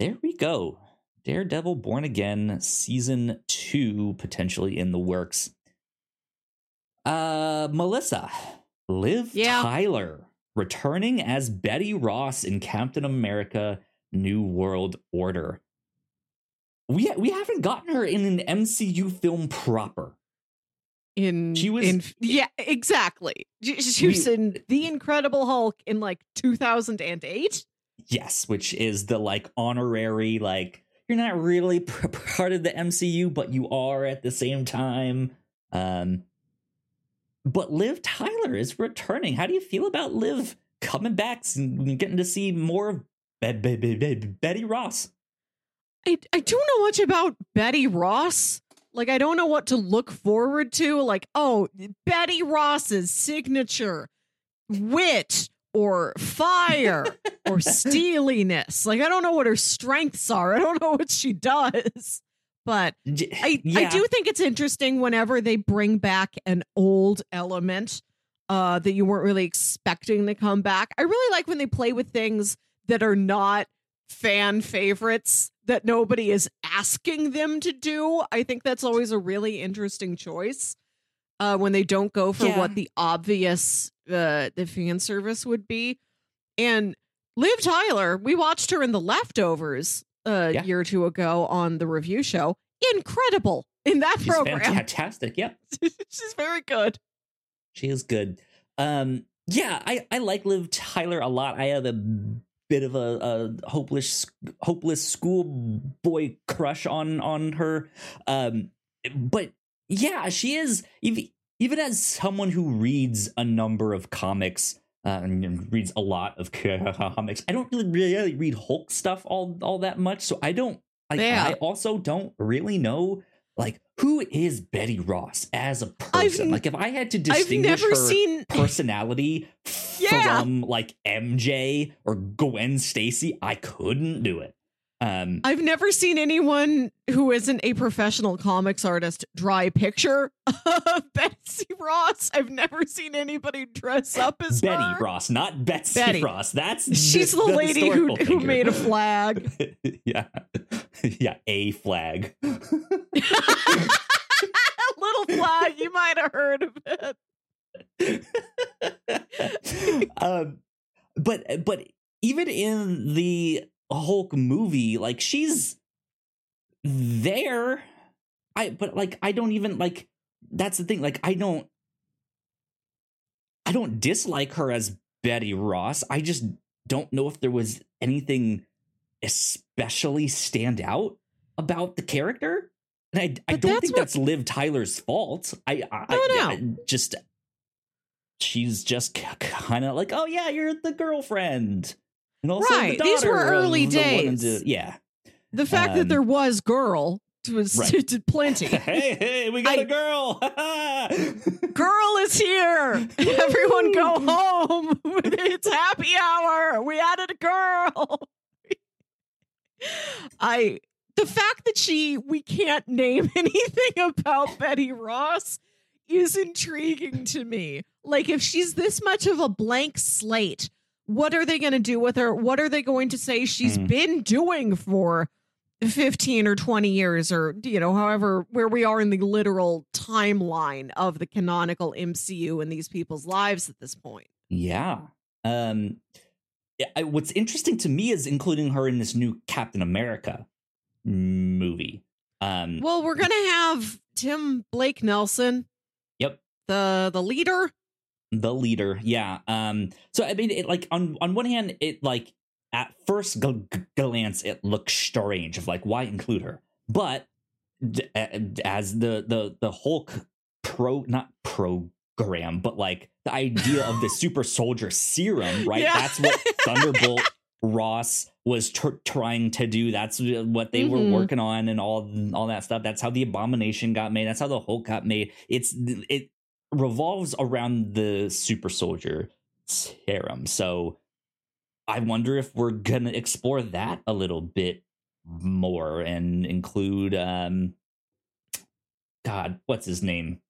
there we go. Daredevil Born Again season two potentially in the works. Uh, Melissa, Liv Yeah. Tyler returning as Betty Ross in Captain America: New World Order. We we haven't gotten her in an MCU film proper. in She was- in yeah exactly she, she was in the incredible hulk in like 2008 Yes, which is the like honorary like you're not really part of the MCU, but you are at the same time. Um, but Liv Tyler is returning. How do you feel about Liv coming back and getting to see more of Be- Be- Be- Be- Betty Ross? I, I don't know much about betty ross. Like i don't know what to look forward to. Like oh betty ross's signature wit or fire or steeliness. Like i don't know what her strengths are. I don't know what she does but I, yeah. do think it's interesting whenever they bring back an old element uh, that you weren't really expecting to come back. I really like when they play with things that are not fan favorites that nobody is asking them to do. I think that's always a really interesting choice uh, when they don't go for Yeah. what the obvious uh, the fan service would be. And Liv Tyler, we watched her in The Leftovers a Yeah. year or two ago on the review show. Incredible in that She's program. fantastic. Yep. She's very good. She is good. Um, yeah, I, I like Liv Tyler a lot. I have a bit of a, a hopeless hopeless schoolboy crush on on her. Um, but yeah, she is even even as someone who reads a number of comics. Uh, and reads a lot of comics. I don't really, really read Hulk stuff all all that much, so I don't. Like, Yeah. I also don't really know like who is Betty Ross as a I've person. n- like if I had to I've distinguish never her seen. personality Yeah. from like MJ or Gwen Stacy, I couldn't do it. Um, I've never seen anyone who isn't a professional comics artist draw a picture of Betsy Ross. I've never seen anybody dress up as Betty her. Ross, not Betsy Betty. Ross. That's She's the, lady who, who made a flag. yeah, yeah, a flag. a little flag. You might have heard of it. um, but but even in the Hulk movie, like she's there. I but like I don't even like. That's the thing. Like I don't. I don't dislike her as Betty Ross. I just don't know if there was anything especially stand out about the character. And I, I don't that's think what- that's Liv Tyler's fault. I, I, No, no. I just she's just kind of like, oh yeah, you're the girlfriend, and also Right. the These were early one and days. the- yeah. The fact Um, that there was girl was Right. plenty. hey, hey, we got I- a girl. Girl is here. Everyone go home. it's happy hour. We added a girl. I the fact that she we can't name anything about Betty Ross is intriguing to me. Like if she's this much of a blank slate, what are they going to do with her? What are they going to say she's Hmm. been doing for 15 or 20 years or you know however where we are in the literal timeline of the canonical MCU in these people's lives at this point. Yeah. Um yeah, I, what's interesting to me is including her in this new Captain America movie. Um Well, we're going to have Tim Blake Nelson, yep, the the leader. The leader. Yeah. Um so I mean it like on on one hand it like at first g- glance it looks strange of like why include her. But d- as the the the Hulk pro not program but like the idea of the super soldier serum, right? Yeah. That's what Thunderbolt Ross was tr- trying to do. That's what they Mhm. were working on, and all all that stuff. That's how the Abomination got made. That's how the Hulk got made. It's it revolves around the super soldier serum. So I wonder if we're gonna explore that a little bit more and include um God, what's his name?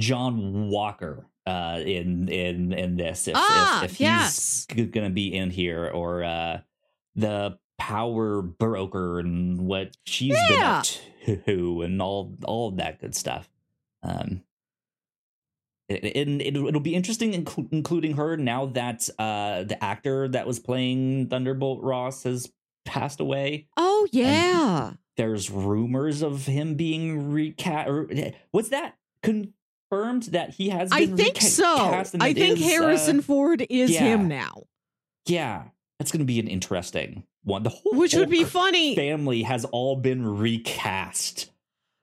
John Walker uh in in in this if ah, if, if he's yes. g- gonna be in here or uh the power broker and what she's been up to and all all of that good stuff um and it, it'll be interesting inclu- including her now that uh the actor that was playing thunderbolt ross has passed away Oh yeah. there's rumors of him being recast what's that confirmed that he has I think reca- so. I think is, Harrison uh, Ford is yeah. him now, yeah that's gonna be an interesting one the whole which would be funny. family has all been recast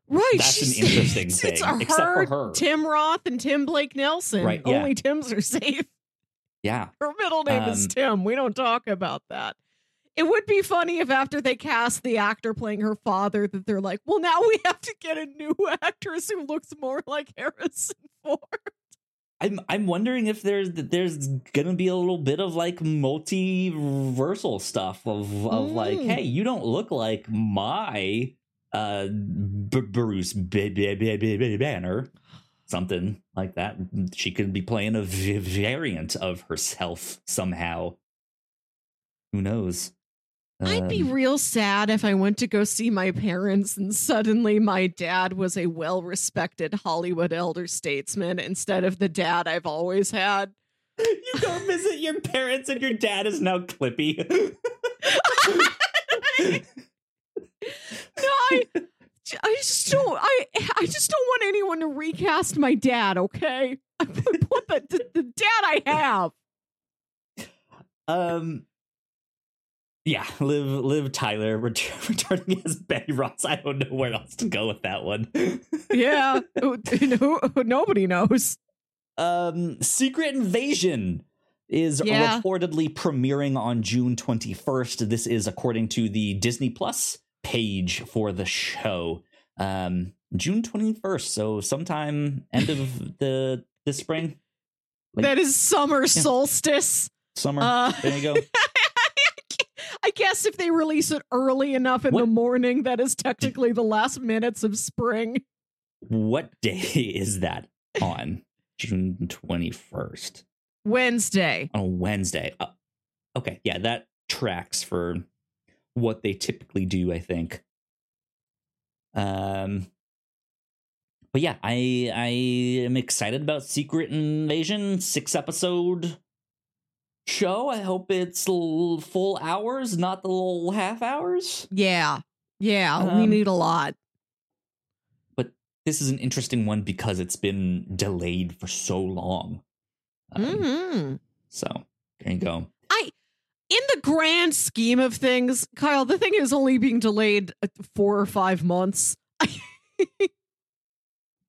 Right. That's an interesting it's, thing, It's her, except for her. Tim Roth and Tim Blake Nelson. Right, yeah. Only Tims are safe. yeah Her middle name is Um, Tim. We don't talk about that. It would be funny if after they cast the actor playing her father, that they're like, well, now we have to get a new actress who looks more like Harrison Ford. I'm I'm wondering if there's there's gonna be a little bit of like multiversal stuff of of like, Mm. hey, you don't look like my uh B- Bruce B- B- Banner, something like that. She could be playing a v- variant of herself somehow. Who knows? I'd be Um, real sad if I went to go see my parents and suddenly my dad was a well respected Hollywood elder statesman instead of the dad I've always had. you go visit your parents and your dad is now Clippy. No, I, I just don't. I, I just don't want anyone to recast my dad. Okay, I want the, the, the dad I have. Um. Yeah, live Liv Tyler ret- returning as Betty Ross. I don't know where else to go with that one. Yeah, no, nobody knows. um, Secret Invasion is Yeah. reportedly premiering on June 21st. This is according to the Disney Plus page for the show. Um, June 21st, so sometime end of the the spring, Like- that is summer solstice. summer. Uh, there you go. I guess if they release it early enough in the morning, that is technically the last minutes of spring. What day is that on? June 21st. Wednesday. On a Wednesday. Uh, okay, yeah, that tracks for what they typically do, I think. Um but yeah, I I am excited about Secret Invasion, six episode show. I hope it's l- full hours, not the little half hours. Yeah. Yeah. we Um, need a lot. But this is an interesting one because it's been delayed for so long. Um, hmm So there you go. In the grand scheme of things, Kyle, the thing is only being delayed uh, four or five months.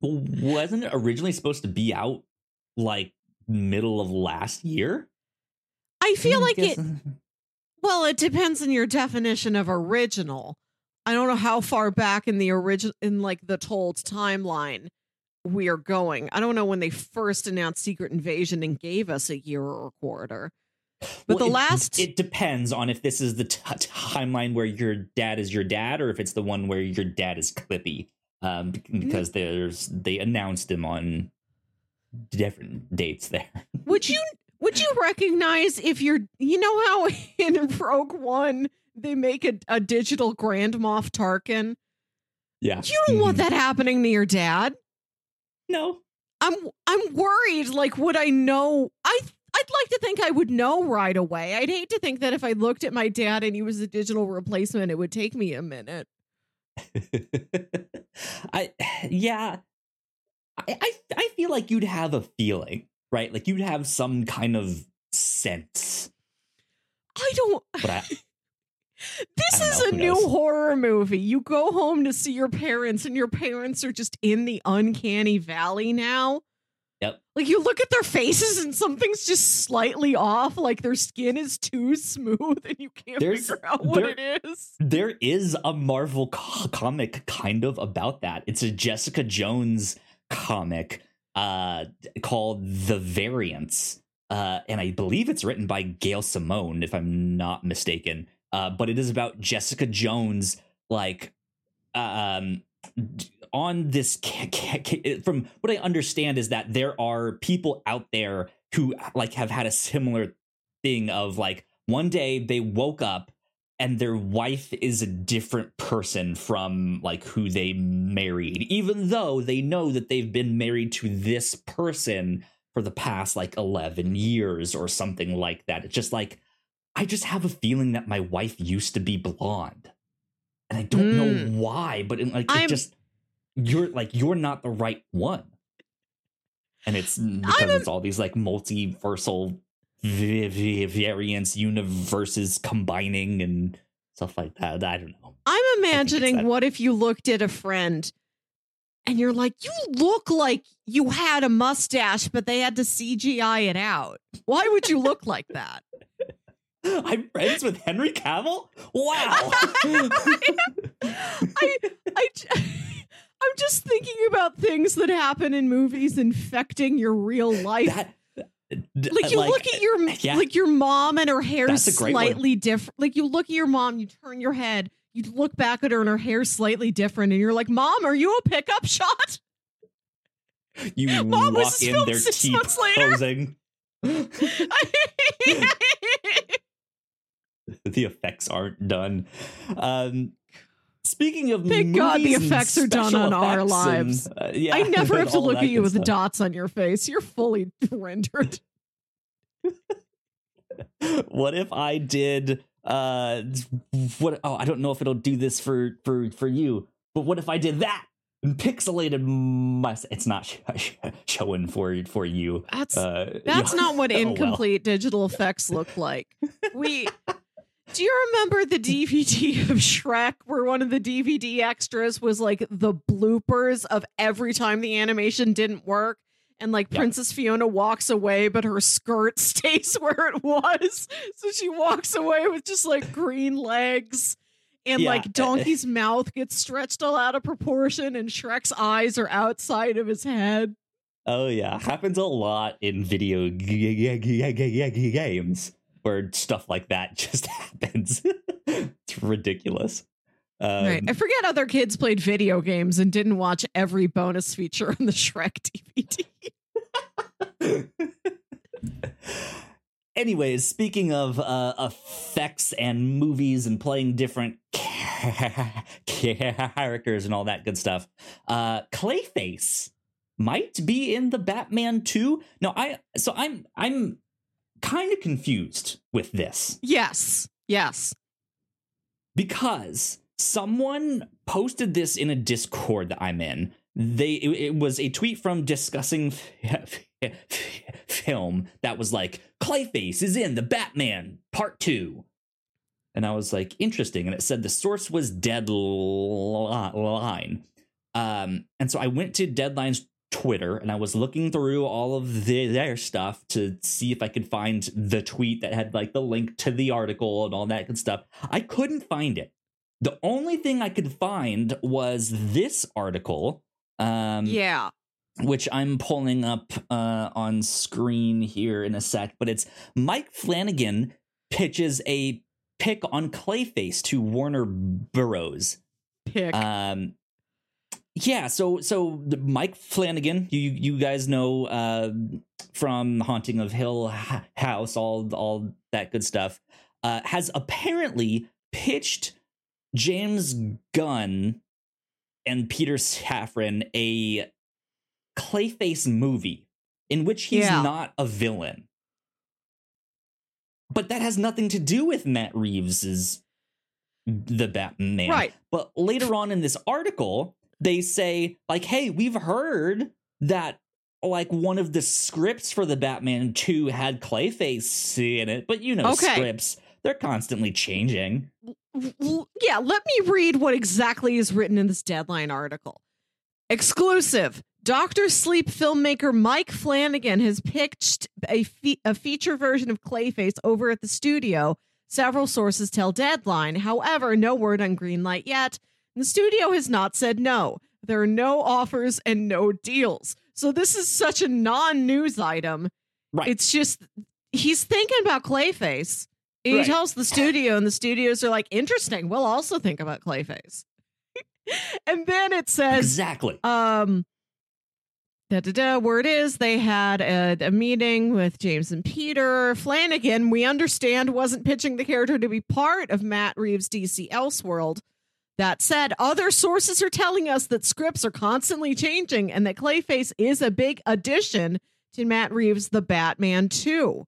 Wasn't it originally supposed to be out like middle of last year? I feel like it. Well, it depends on your definition of original. I don't know how far back in the original, in like the told timeline, we are going. I don't know when they first announced Secret Invasion and gave us a year or a quarter. But Well, the it- last, It depends on if this is the t- timeline where your dad is your dad, or if it's the one where your dad is Clippy. Um, Mm-hmm. because there's they announced him on different dates there. would you would you recognize if you're, you know how in Rogue One they make a, a digital Grand Moff Tarkin? Yeah, You don't want Mhm. that happening to your dad. No, I'm I'm worried. Like, would I know? I I'd like to think I would know right away. I'd hate to think that if I looked at my dad and he was a digital replacement, it would take me a minute. I yeah, I, I I feel like you'd have a feeling, right? Like you'd have some kind of sense. I don't. But I, This is know, a new knows? horror movie. You go home to see your parents, and your parents are just in the uncanny valley now. Yep. Like you look at their faces and something's just slightly off, like their skin is too smooth and you can't There's- figure out what there- it is. there is a Marvel co- comic kind of about that. It's a Jessica Jones comic uh called The Variants. Uh and I believe it's written by Gail Simone if I'm not mistaken. Uh but it is about Jessica Jones like um d- on this from what I understand is that there are people out there who like have had a similar thing of like one day they woke up and their wife is a different person from like who they married even though they know that they've been married to this person for the past like 11 years or something like that it's just like i just have a feeling that my wife used to be blonde and i don't know Mm. why but it, like it I'm- just you're like you're not the right one. And it's mm, because it's all these like multiversal v- v- variants universes combining and stuff like that. I don't know. I'm imagining what if you looked at a friend and you're like, you look like you had a mustache, but they had to CGI it out. Why would you look like that? i'm friends with henry cavill? Wow. I, I, j- I'm just thinking about things that happen in movies infecting your real life. that d- like you look at your yeah. like your mom and her hair That's a great one. slightly different. Like you look at your mom, you turn your head, you look back at her and her hair's slightly different, and you're like, "Mom, are you a pickup shot?" you Mom, was walk this in filmed their six months later? closing the effects aren't done. Um, speaking of Thank God the effects are done on our effects and, lives. uh, yeah, I never have to look at you with stuff. dots on your face. You're fully rendered. what if I did? Uh, what? Oh, I don't know if it'll do this for for for you. But what if I did that and pixelated my? It's not sh- sh- showing for for you. That's Uh, That's not what Oh, well. incomplete digital effects look like. We Do you remember the DVD of Shrek where one of the DVD extras was like the bloopers of every time the animation didn't work? And like Yeah. Princess Fiona walks away, but her skirt stays where it was. So she walks away with just like green legs. And Yeah. like Donkey's mouth gets stretched all out of proportion, and Shrek's eyes are outside of his head. Oh yeah, happens a lot in video g- g- g- g- g- games where stuff like that just happens. it's ridiculous. Um, right. I forget other kids played video games and didn't watch every bonus feature on the Shrek DVD. Anyways, speaking of uh, effects and movies and playing different characters and all that good stuff, uh, Clayface might be in the Batman 2. No, I so I'm I'm kind of confused with this yes. Yes. because someone posted this in a Discord that I'm in. They it, it was a tweet from discussing film that was like Clayface is in the Batman Part 2. And I was like interesting and it said the source was Deadline. Um and so I went to Deadline's Twitter and I was looking through all of the, their stuff to see if I could find the tweet that had like the link to the article and all that good stuff. I couldn't find it. The only thing I could find was this article, um, Yeah. which I'm pulling up uh, on screen here in a sec. But it's Mike Flanagan pitches a pick on Clayface to Warner Burroughs. Pick. Um, yeah, so so the Mike Flanagan, you you guys know uh, from Haunting of Hill House, all all that good stuff, uh, has apparently pitched James Gunn and Peter Safran a Clayface movie in which he's Yeah. not a villain. But that has nothing to do with Matt Reeves's the Batman. right. But later on in this article, they say, like, hey, we've heard that like one of the scripts for the Batman 2 had Clayface in it, but you know, Okay. scripts, they're constantly changing. Yeah, let me read what exactly is written in this deadline article. Exclusive. Doctor Sleep filmmaker Mike Flanagan has pitched a, fe- a feature version of Clayface over at the studio. Several sources tell Deadline. However, no word on Greenlight yet. The studio has not said no. There are no offers and no deals. So this is such a non-news item. Right. It's just he's thinking about Clayface. He Right. tells the studio, and the studios are like, interesting. We'll also think about Clayface. and then it says, exactly. um, da da da. Word is they had a, a meeting with James and Peter Flanagan. We understand wasn't pitching the character to be part of Matt Reeves' DC Elseworld. That said, other sources are telling us that scripts are constantly changing and that Clayface is a big addition to Matt Reeves' The Batman 2.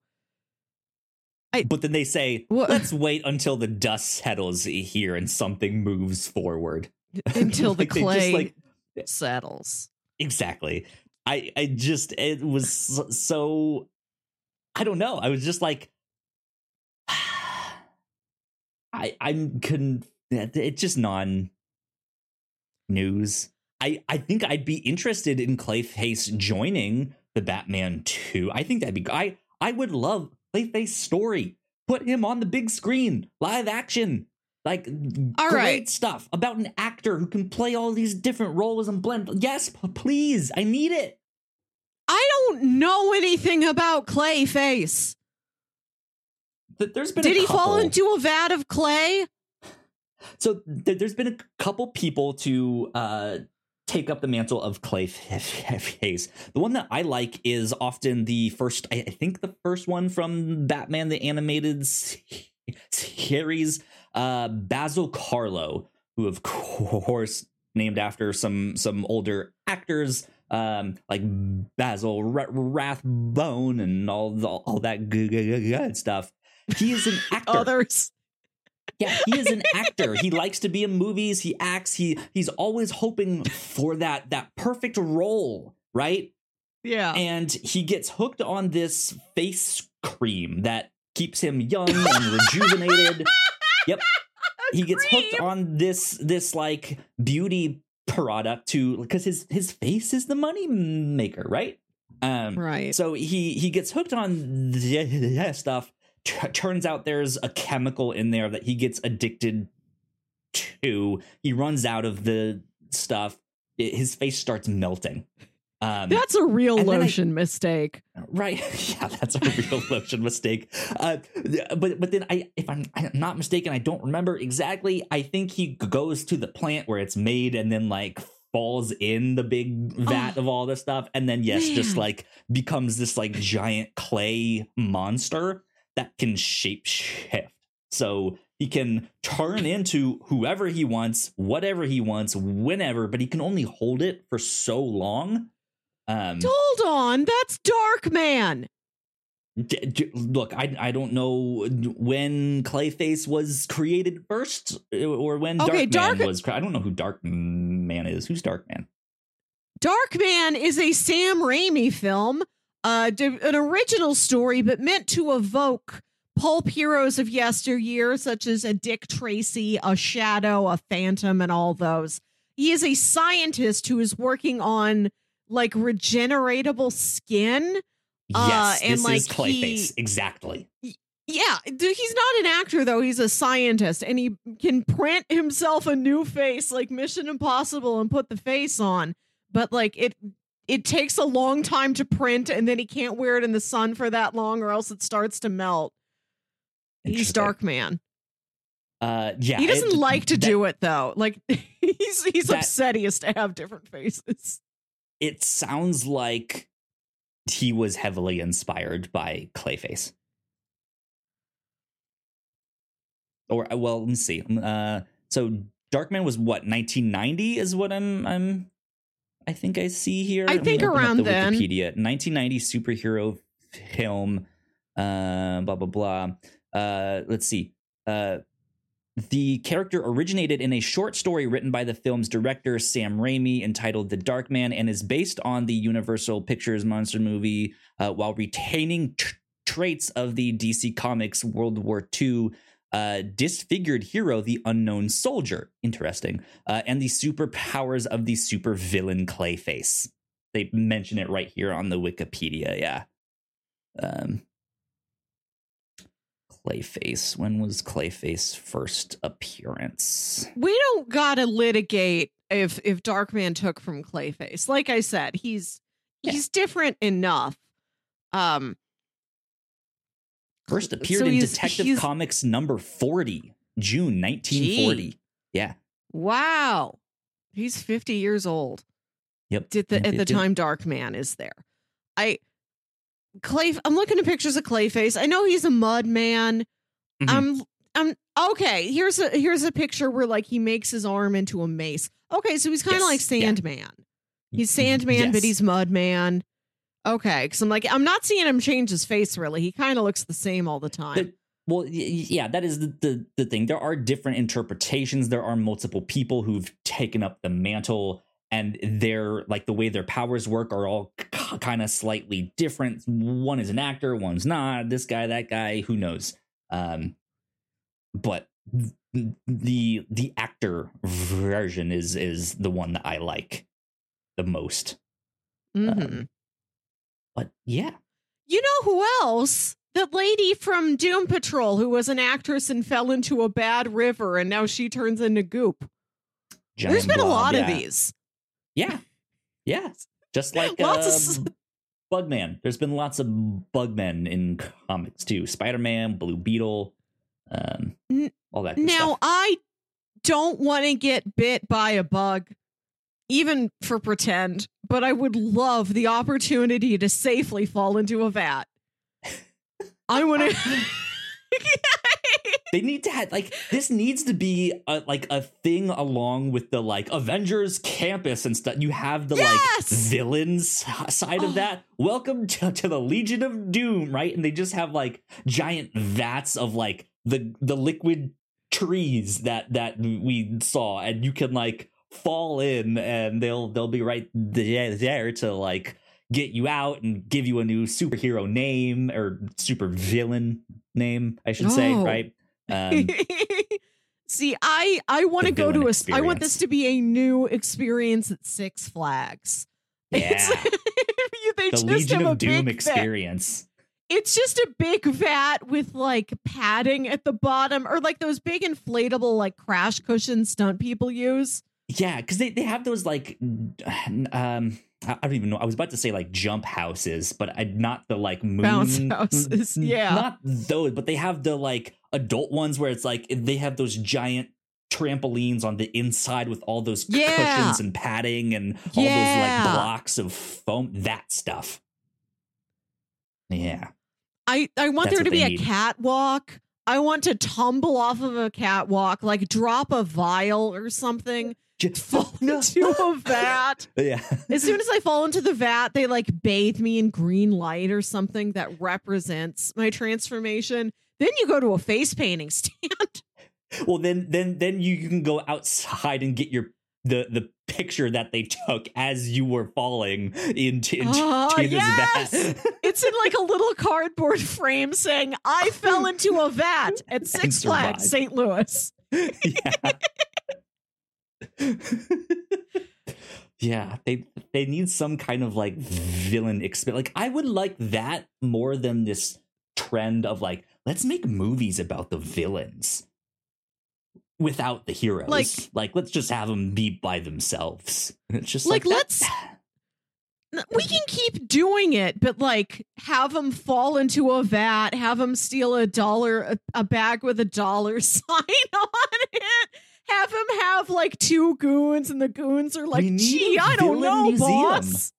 But then they say, Wha- let's wait until the dust settles here and something moves forward. Until the Like, just, clay like, settles. exactly. I I just it was so, I don't know. I was just like I I'm couldn't it's just non news. I I think I'd be interested in Clayface joining the Batman 2. I think that'd be I I would love Clayface story. Put him on the big screen, live action. Like All great right. stuff about an actor who can play all these different roles and blend. Yes, please. I need it. I don't know anything about Clayface. Th- There's been Did he fall into a vat of clay? So th- there's been a couple people to uh, take up the mantle of Clayface. The one that I like is often the first. I think the first one from Batman the animated series. Uh, Basil Karlo, who of course named after some some older actors. Um, like Basil Ra- Rathbone and all the, all that good, good, good stuff. He is an actor. Others. Yeah, he is an actor. he likes to be in movies. He acts. He he's always hoping for that that perfect role, right? Yeah. And he gets hooked on this face cream that keeps him young and rejuvenated. Yep. He gets hooked on this this like beauty product to because his his face is the money maker, right? Um Right. so he he gets hooked on that stuff. T- turns out there's a chemical in there that he gets addicted to. He runs out of the stuff. I- his face starts melting, Um, That's a real then I- lotion mistake. Right. Yeah, that's a real lotion mistake. Uh, but but then I, if I'm, I'm not mistaken, I don't remember exactly. I think he goes to the plant where it's made and then like falls in the big vat Oh, of all this stuff, and then yes, just like becomes this like giant clay monster that can shape shift. So he can turn into whoever he wants, whatever he wants, whenever, but he can only hold it for so long. Um, Hold on, that's Dark Man. D- d- look, I I don't know when Clayface was created first, uh, or when Okay, Dark- was. cre- I don't know who Dark Man is. Who's Dark Man? Dark Man is a Sam Raimi film, uh, an original story, but meant to evoke pulp heroes of yesteryear, such as a Dick Tracy, a Shadow, a Phantom, and all those. He is a scientist who is working on like regeneratable skin. Uh, yes, and, this like, is Clayface. he- Exactly. Yeah, he's not an actor though. He's a scientist, and he can print himself a new face, like Mission Impossible, and put the face on. But like it, it takes a long time to print, and then he can't wear it in the sun for that long, or else it starts to melt. He's. Dark Man. Uh, yeah, he doesn't it- like to that- do it though. Like he's he's That- upset he has to have different faces. It sounds like he was heavily inspired by Clayface. Or uh, well, let me see. Uh, so Darkman was what 1990 is what I'm I'm I think I see here. I Let think around the then. Wikipedia 1990 superhero film. Uh, blah blah blah. Uh, let's see. Uh, the character originated in a short story written by the film's director Sam Raimi entitled The Dark Man and is based on the Universal Pictures monster movie uh, while retaining tr- traits of the DC Comics World War II uh, disfigured hero, the Unknown Soldier. Interesting. Uh, and the superpowers of the supervillain Clayface. They mention it right here on the Wikipedia. Yeah. Um, Clayface. When was Clayface first appearance? We don't gotta litigate if if Darkman took from Clayface. Like I said, he's Yeah. he's different enough. Um, First appeared So in Detective he's- Comics number 40, June 1940. Yeah. Wow. He's 50 years old. Yep. Did the, at the time Dark Man is there. I Clay I'm looking at pictures of Clayface. I know he's a mud man. Mhm. I'm I'm okay. Here's a here's a picture where like he makes his arm into a mace. Okay, so he's kind of Yes, like yeah. Sandman. He's Sandman, but he's Mud Man. Okay, because I'm like I'm not seeing him change his face really. He kind of looks the same all the time. The- well, yeah, that is the, the the thing. There are different interpretations. There are multiple people who've taken up the mantle, and their like the way their powers work are all k- kind of slightly different. One is an actor, one's not. This guy, that guy, who knows? Um, but the the actor version is is the one that I like the most. Mm-hmm. um, But yeah, You know who else? The lady from Doom Patrol who was an actress and fell into a bad river and now she turns into goop. There's been a Blob, lot of these. Yeah. Yeah. Just like Lots of uh, s- Bugman. There's been lots of Bugmen in comics too. Spider Man, Blue Beetle, um, all that Now, stuff. I don't want to get bit by a bug, even for pretend, but I would love the opportunity to safely fall into a vat. I want to. They need to have like this needs to be a, like a thing along with the like Avengers campus and stuff. You have the Yes! like villains side Oh. of that. Welcome to, to the Legion of Doom, right? And they just have like giant vats of like the the liquid trees that that we saw, and you can like fall in, and they'll they'll be right there, to like get you out and give you a new superhero name or super villain name, I should say, Oh. right? Um, See, I I want to go to a. I want this to be a new experience at Six Flags. Yeah, they the just Legion of Doom vat. experience. It's just a big vat with like padding at the bottom, or like those big inflatable like crash cushions stunt people use. Yeah, because they, they have those like um I don't even know. I was about to say like jump houses, but I, not the like moon Bounce houses, yeah. not those. But they have the like adult ones where it's like they have those giant trampolines on the inside with all those Yeah. cushions and padding and all those like blocks of foam. That stuff. Yeah. I, I want That's there to be they a need. catwalk. I want to tumble off of a catwalk, like drop a vial or something, Just fall into a vat. Yeah. As soon as I fall into the vat, they like bathe me in green light or something that represents my transformation. Then you go to a face painting stand. Well, then, then, then you, you can go outside and get your the the picture that they took as you were falling into, into, Ah, into this yes! vat. It's in like a little cardboard frame saying, I fell into a vat at Six Flags. St. Louis. yeah. yeah, they they need some kind of like villain experience. Like I would like that more than this trend of like let's make movies about the villains without the heroes. Like- like let's just have them be by themselves. It's just Like, like, let's- We can keep doing it, but like have them fall into a vat, have them steal a dollar, a, a bag with a dollar sign on it. Have them have like two goons, and the goons are like, "Gee, I don't know, museum." boss."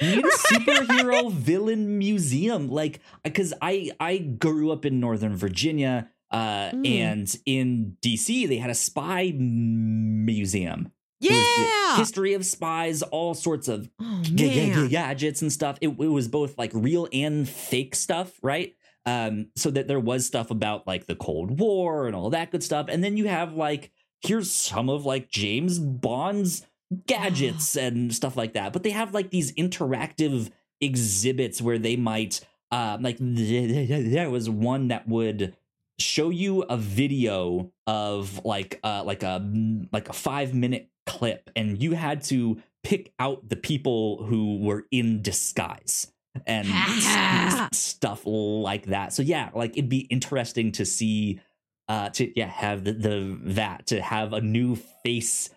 We need a superhero villain museum like because i i grew up in northern virginia uh Mm. and in dc they had a spy museum. It was the Yeah. history of spies all sorts of Oh g- g- gadgets and stuff. It, it was both like real and fake stuff right? Um so that there was stuff about like the cold war and all that good stuff. And then you have like here's some of like james bond's gadgets and stuff like that. But they have like these interactive exhibits where they might um like th- th- there was one that would show you a video of like uh like a like a 5 minute clip and you had to pick out the people who were in disguise and stuff like that so yeah like it'd be interesting to see uh to yeah have the, the that to have a new face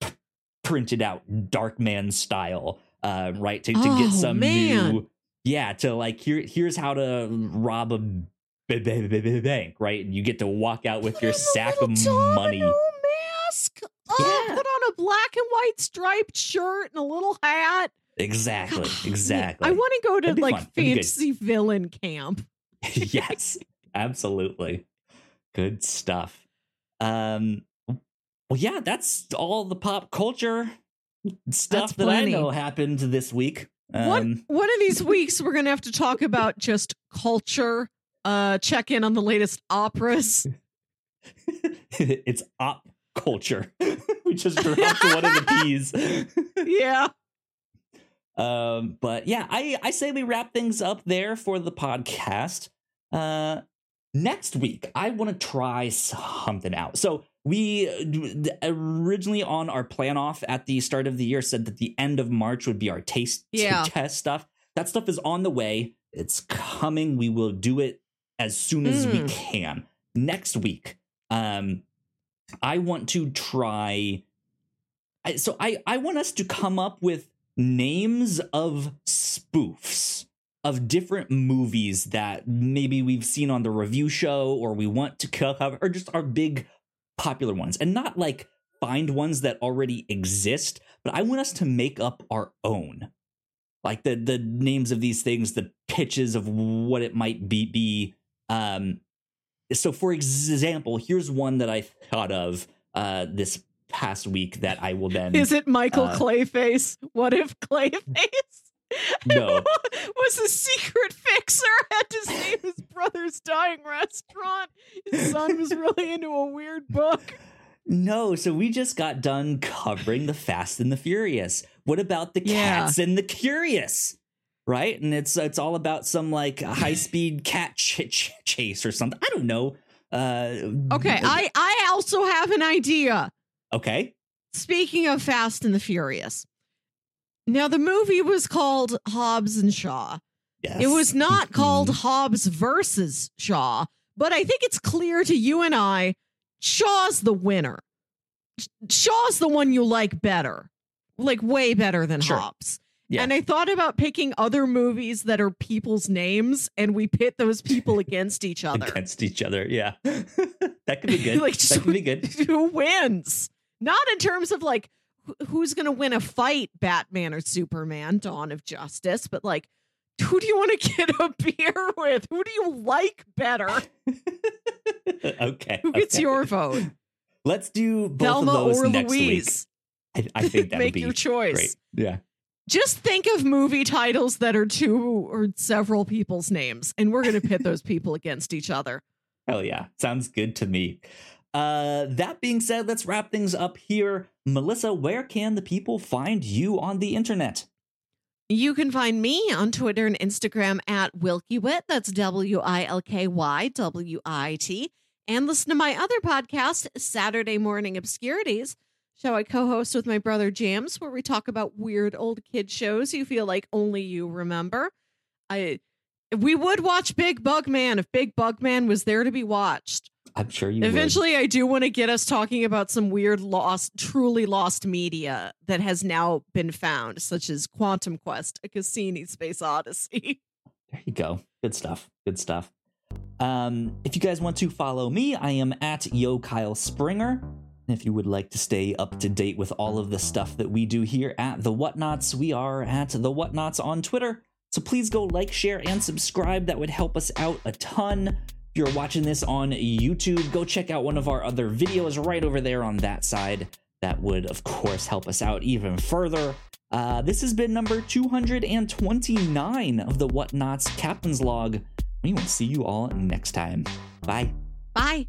p- printed out dark man style uh right to, to Oh, get some man. new yeah to like here here's how to rob a bank right and you get to walk out with your Put sack of money mask. Oh, Yeah. put on a black and white striped shirt and a little hat. exactly exactly I want to go to like fun. That'd be good. fantasy villain camp. yes absolutely good stuff um well yeah that's all the pop culture stuff that i know happened this week one um one of these weeks we're gonna have to talk about just culture. Uh, check in on the latest operas. it's op culture. We just dropped one of the p's. Yeah, um but yeah i i say we wrap things up there for the podcast. Uh next week i want to try something out. So we originally on our plan off at the start of the year said that the end of march would be our taste Yeah. test stuff. That stuff is on the way. It's coming. We will do it as soon as we Mm. can. Next week um i want to try I, so I, I want us to come up with names of spoofs of different movies that maybe we've seen on the review show or we want to cover or just our big popular ones. And not like find ones that already exist but i want us to make up our own. Like the the names of these things the pitches of what it might be be um so for example here's one that i thought of uh this past week that i will then is it Michael uh, Clayface? What if Clayface no was a secret fixer had to save his brother's dying restaurant? His son was really into a weird book. No, so we just got done covering the Fast and the Furious. What about the Yeah. Cats and the Curious? Right? And it's it's all about some like high speed cat ch- ch- chase or something. I don't know. Uh Okay, I I also have an idea. Okay. Speaking of Fast and the Furious. Now the movie was called Hobbs and Shaw. Yes. It was not called Mhm. Hobbs versus Shaw, but I think it's clear to you and I Shaw's the winner. Shaw's the one you like better, like way better than Sure. Hobbs. Yeah. And I thought about picking other movies that are people's names and we pit those people against each other. against each other. Yeah, that could be good. Like, that could be good. Who wins? Not in terms of like who's going to win a fight, Batman or Superman, Dawn of Justice, but like who do you want to get a beer with? Who do you like better? okay. Who gets okay. your vote? Let's do both of those or next Louise? week. I, I think that would be your choice. great. Yeah. Just think of movie titles that are two or several people's names, and we're going to pit those people against each other. Hell yeah. Sounds good to me. Uh, that being said, let's wrap things up here. Melissa, where can the people find you on the internet? You can find me on Twitter and Instagram at WilkyWit. That's W I L K Y W I T. And listen to my other podcast, Saturday Morning Obscurities, show I co host with my brother James, where we talk about weird old kid shows you feel like only you remember. I we would watch Big Bug Man if Big Bug Man was there to be watched. I'm sure you would. Eventually, I do want to get us talking about some weird lost, truly lost media that has now been found, such as Quantum Quest, a Cassini Space Odyssey. There you go. Good stuff. Good stuff. Um, if you guys want to follow me, I am at Yo Kyle Springer. If you would like to stay up to date with all of the stuff that we do here at The Whatnauts, we are at The Whatnauts on Twitter. So please go like, share, and subscribe. That would help us out a ton. If you're watching this on YouTube, go check out one of our other videos right over there on that side. That would, of course, help us out even further. Uh, this has been number 229 of the Whatnauts Captain's Log. We will see you all next time. Bye. Bye.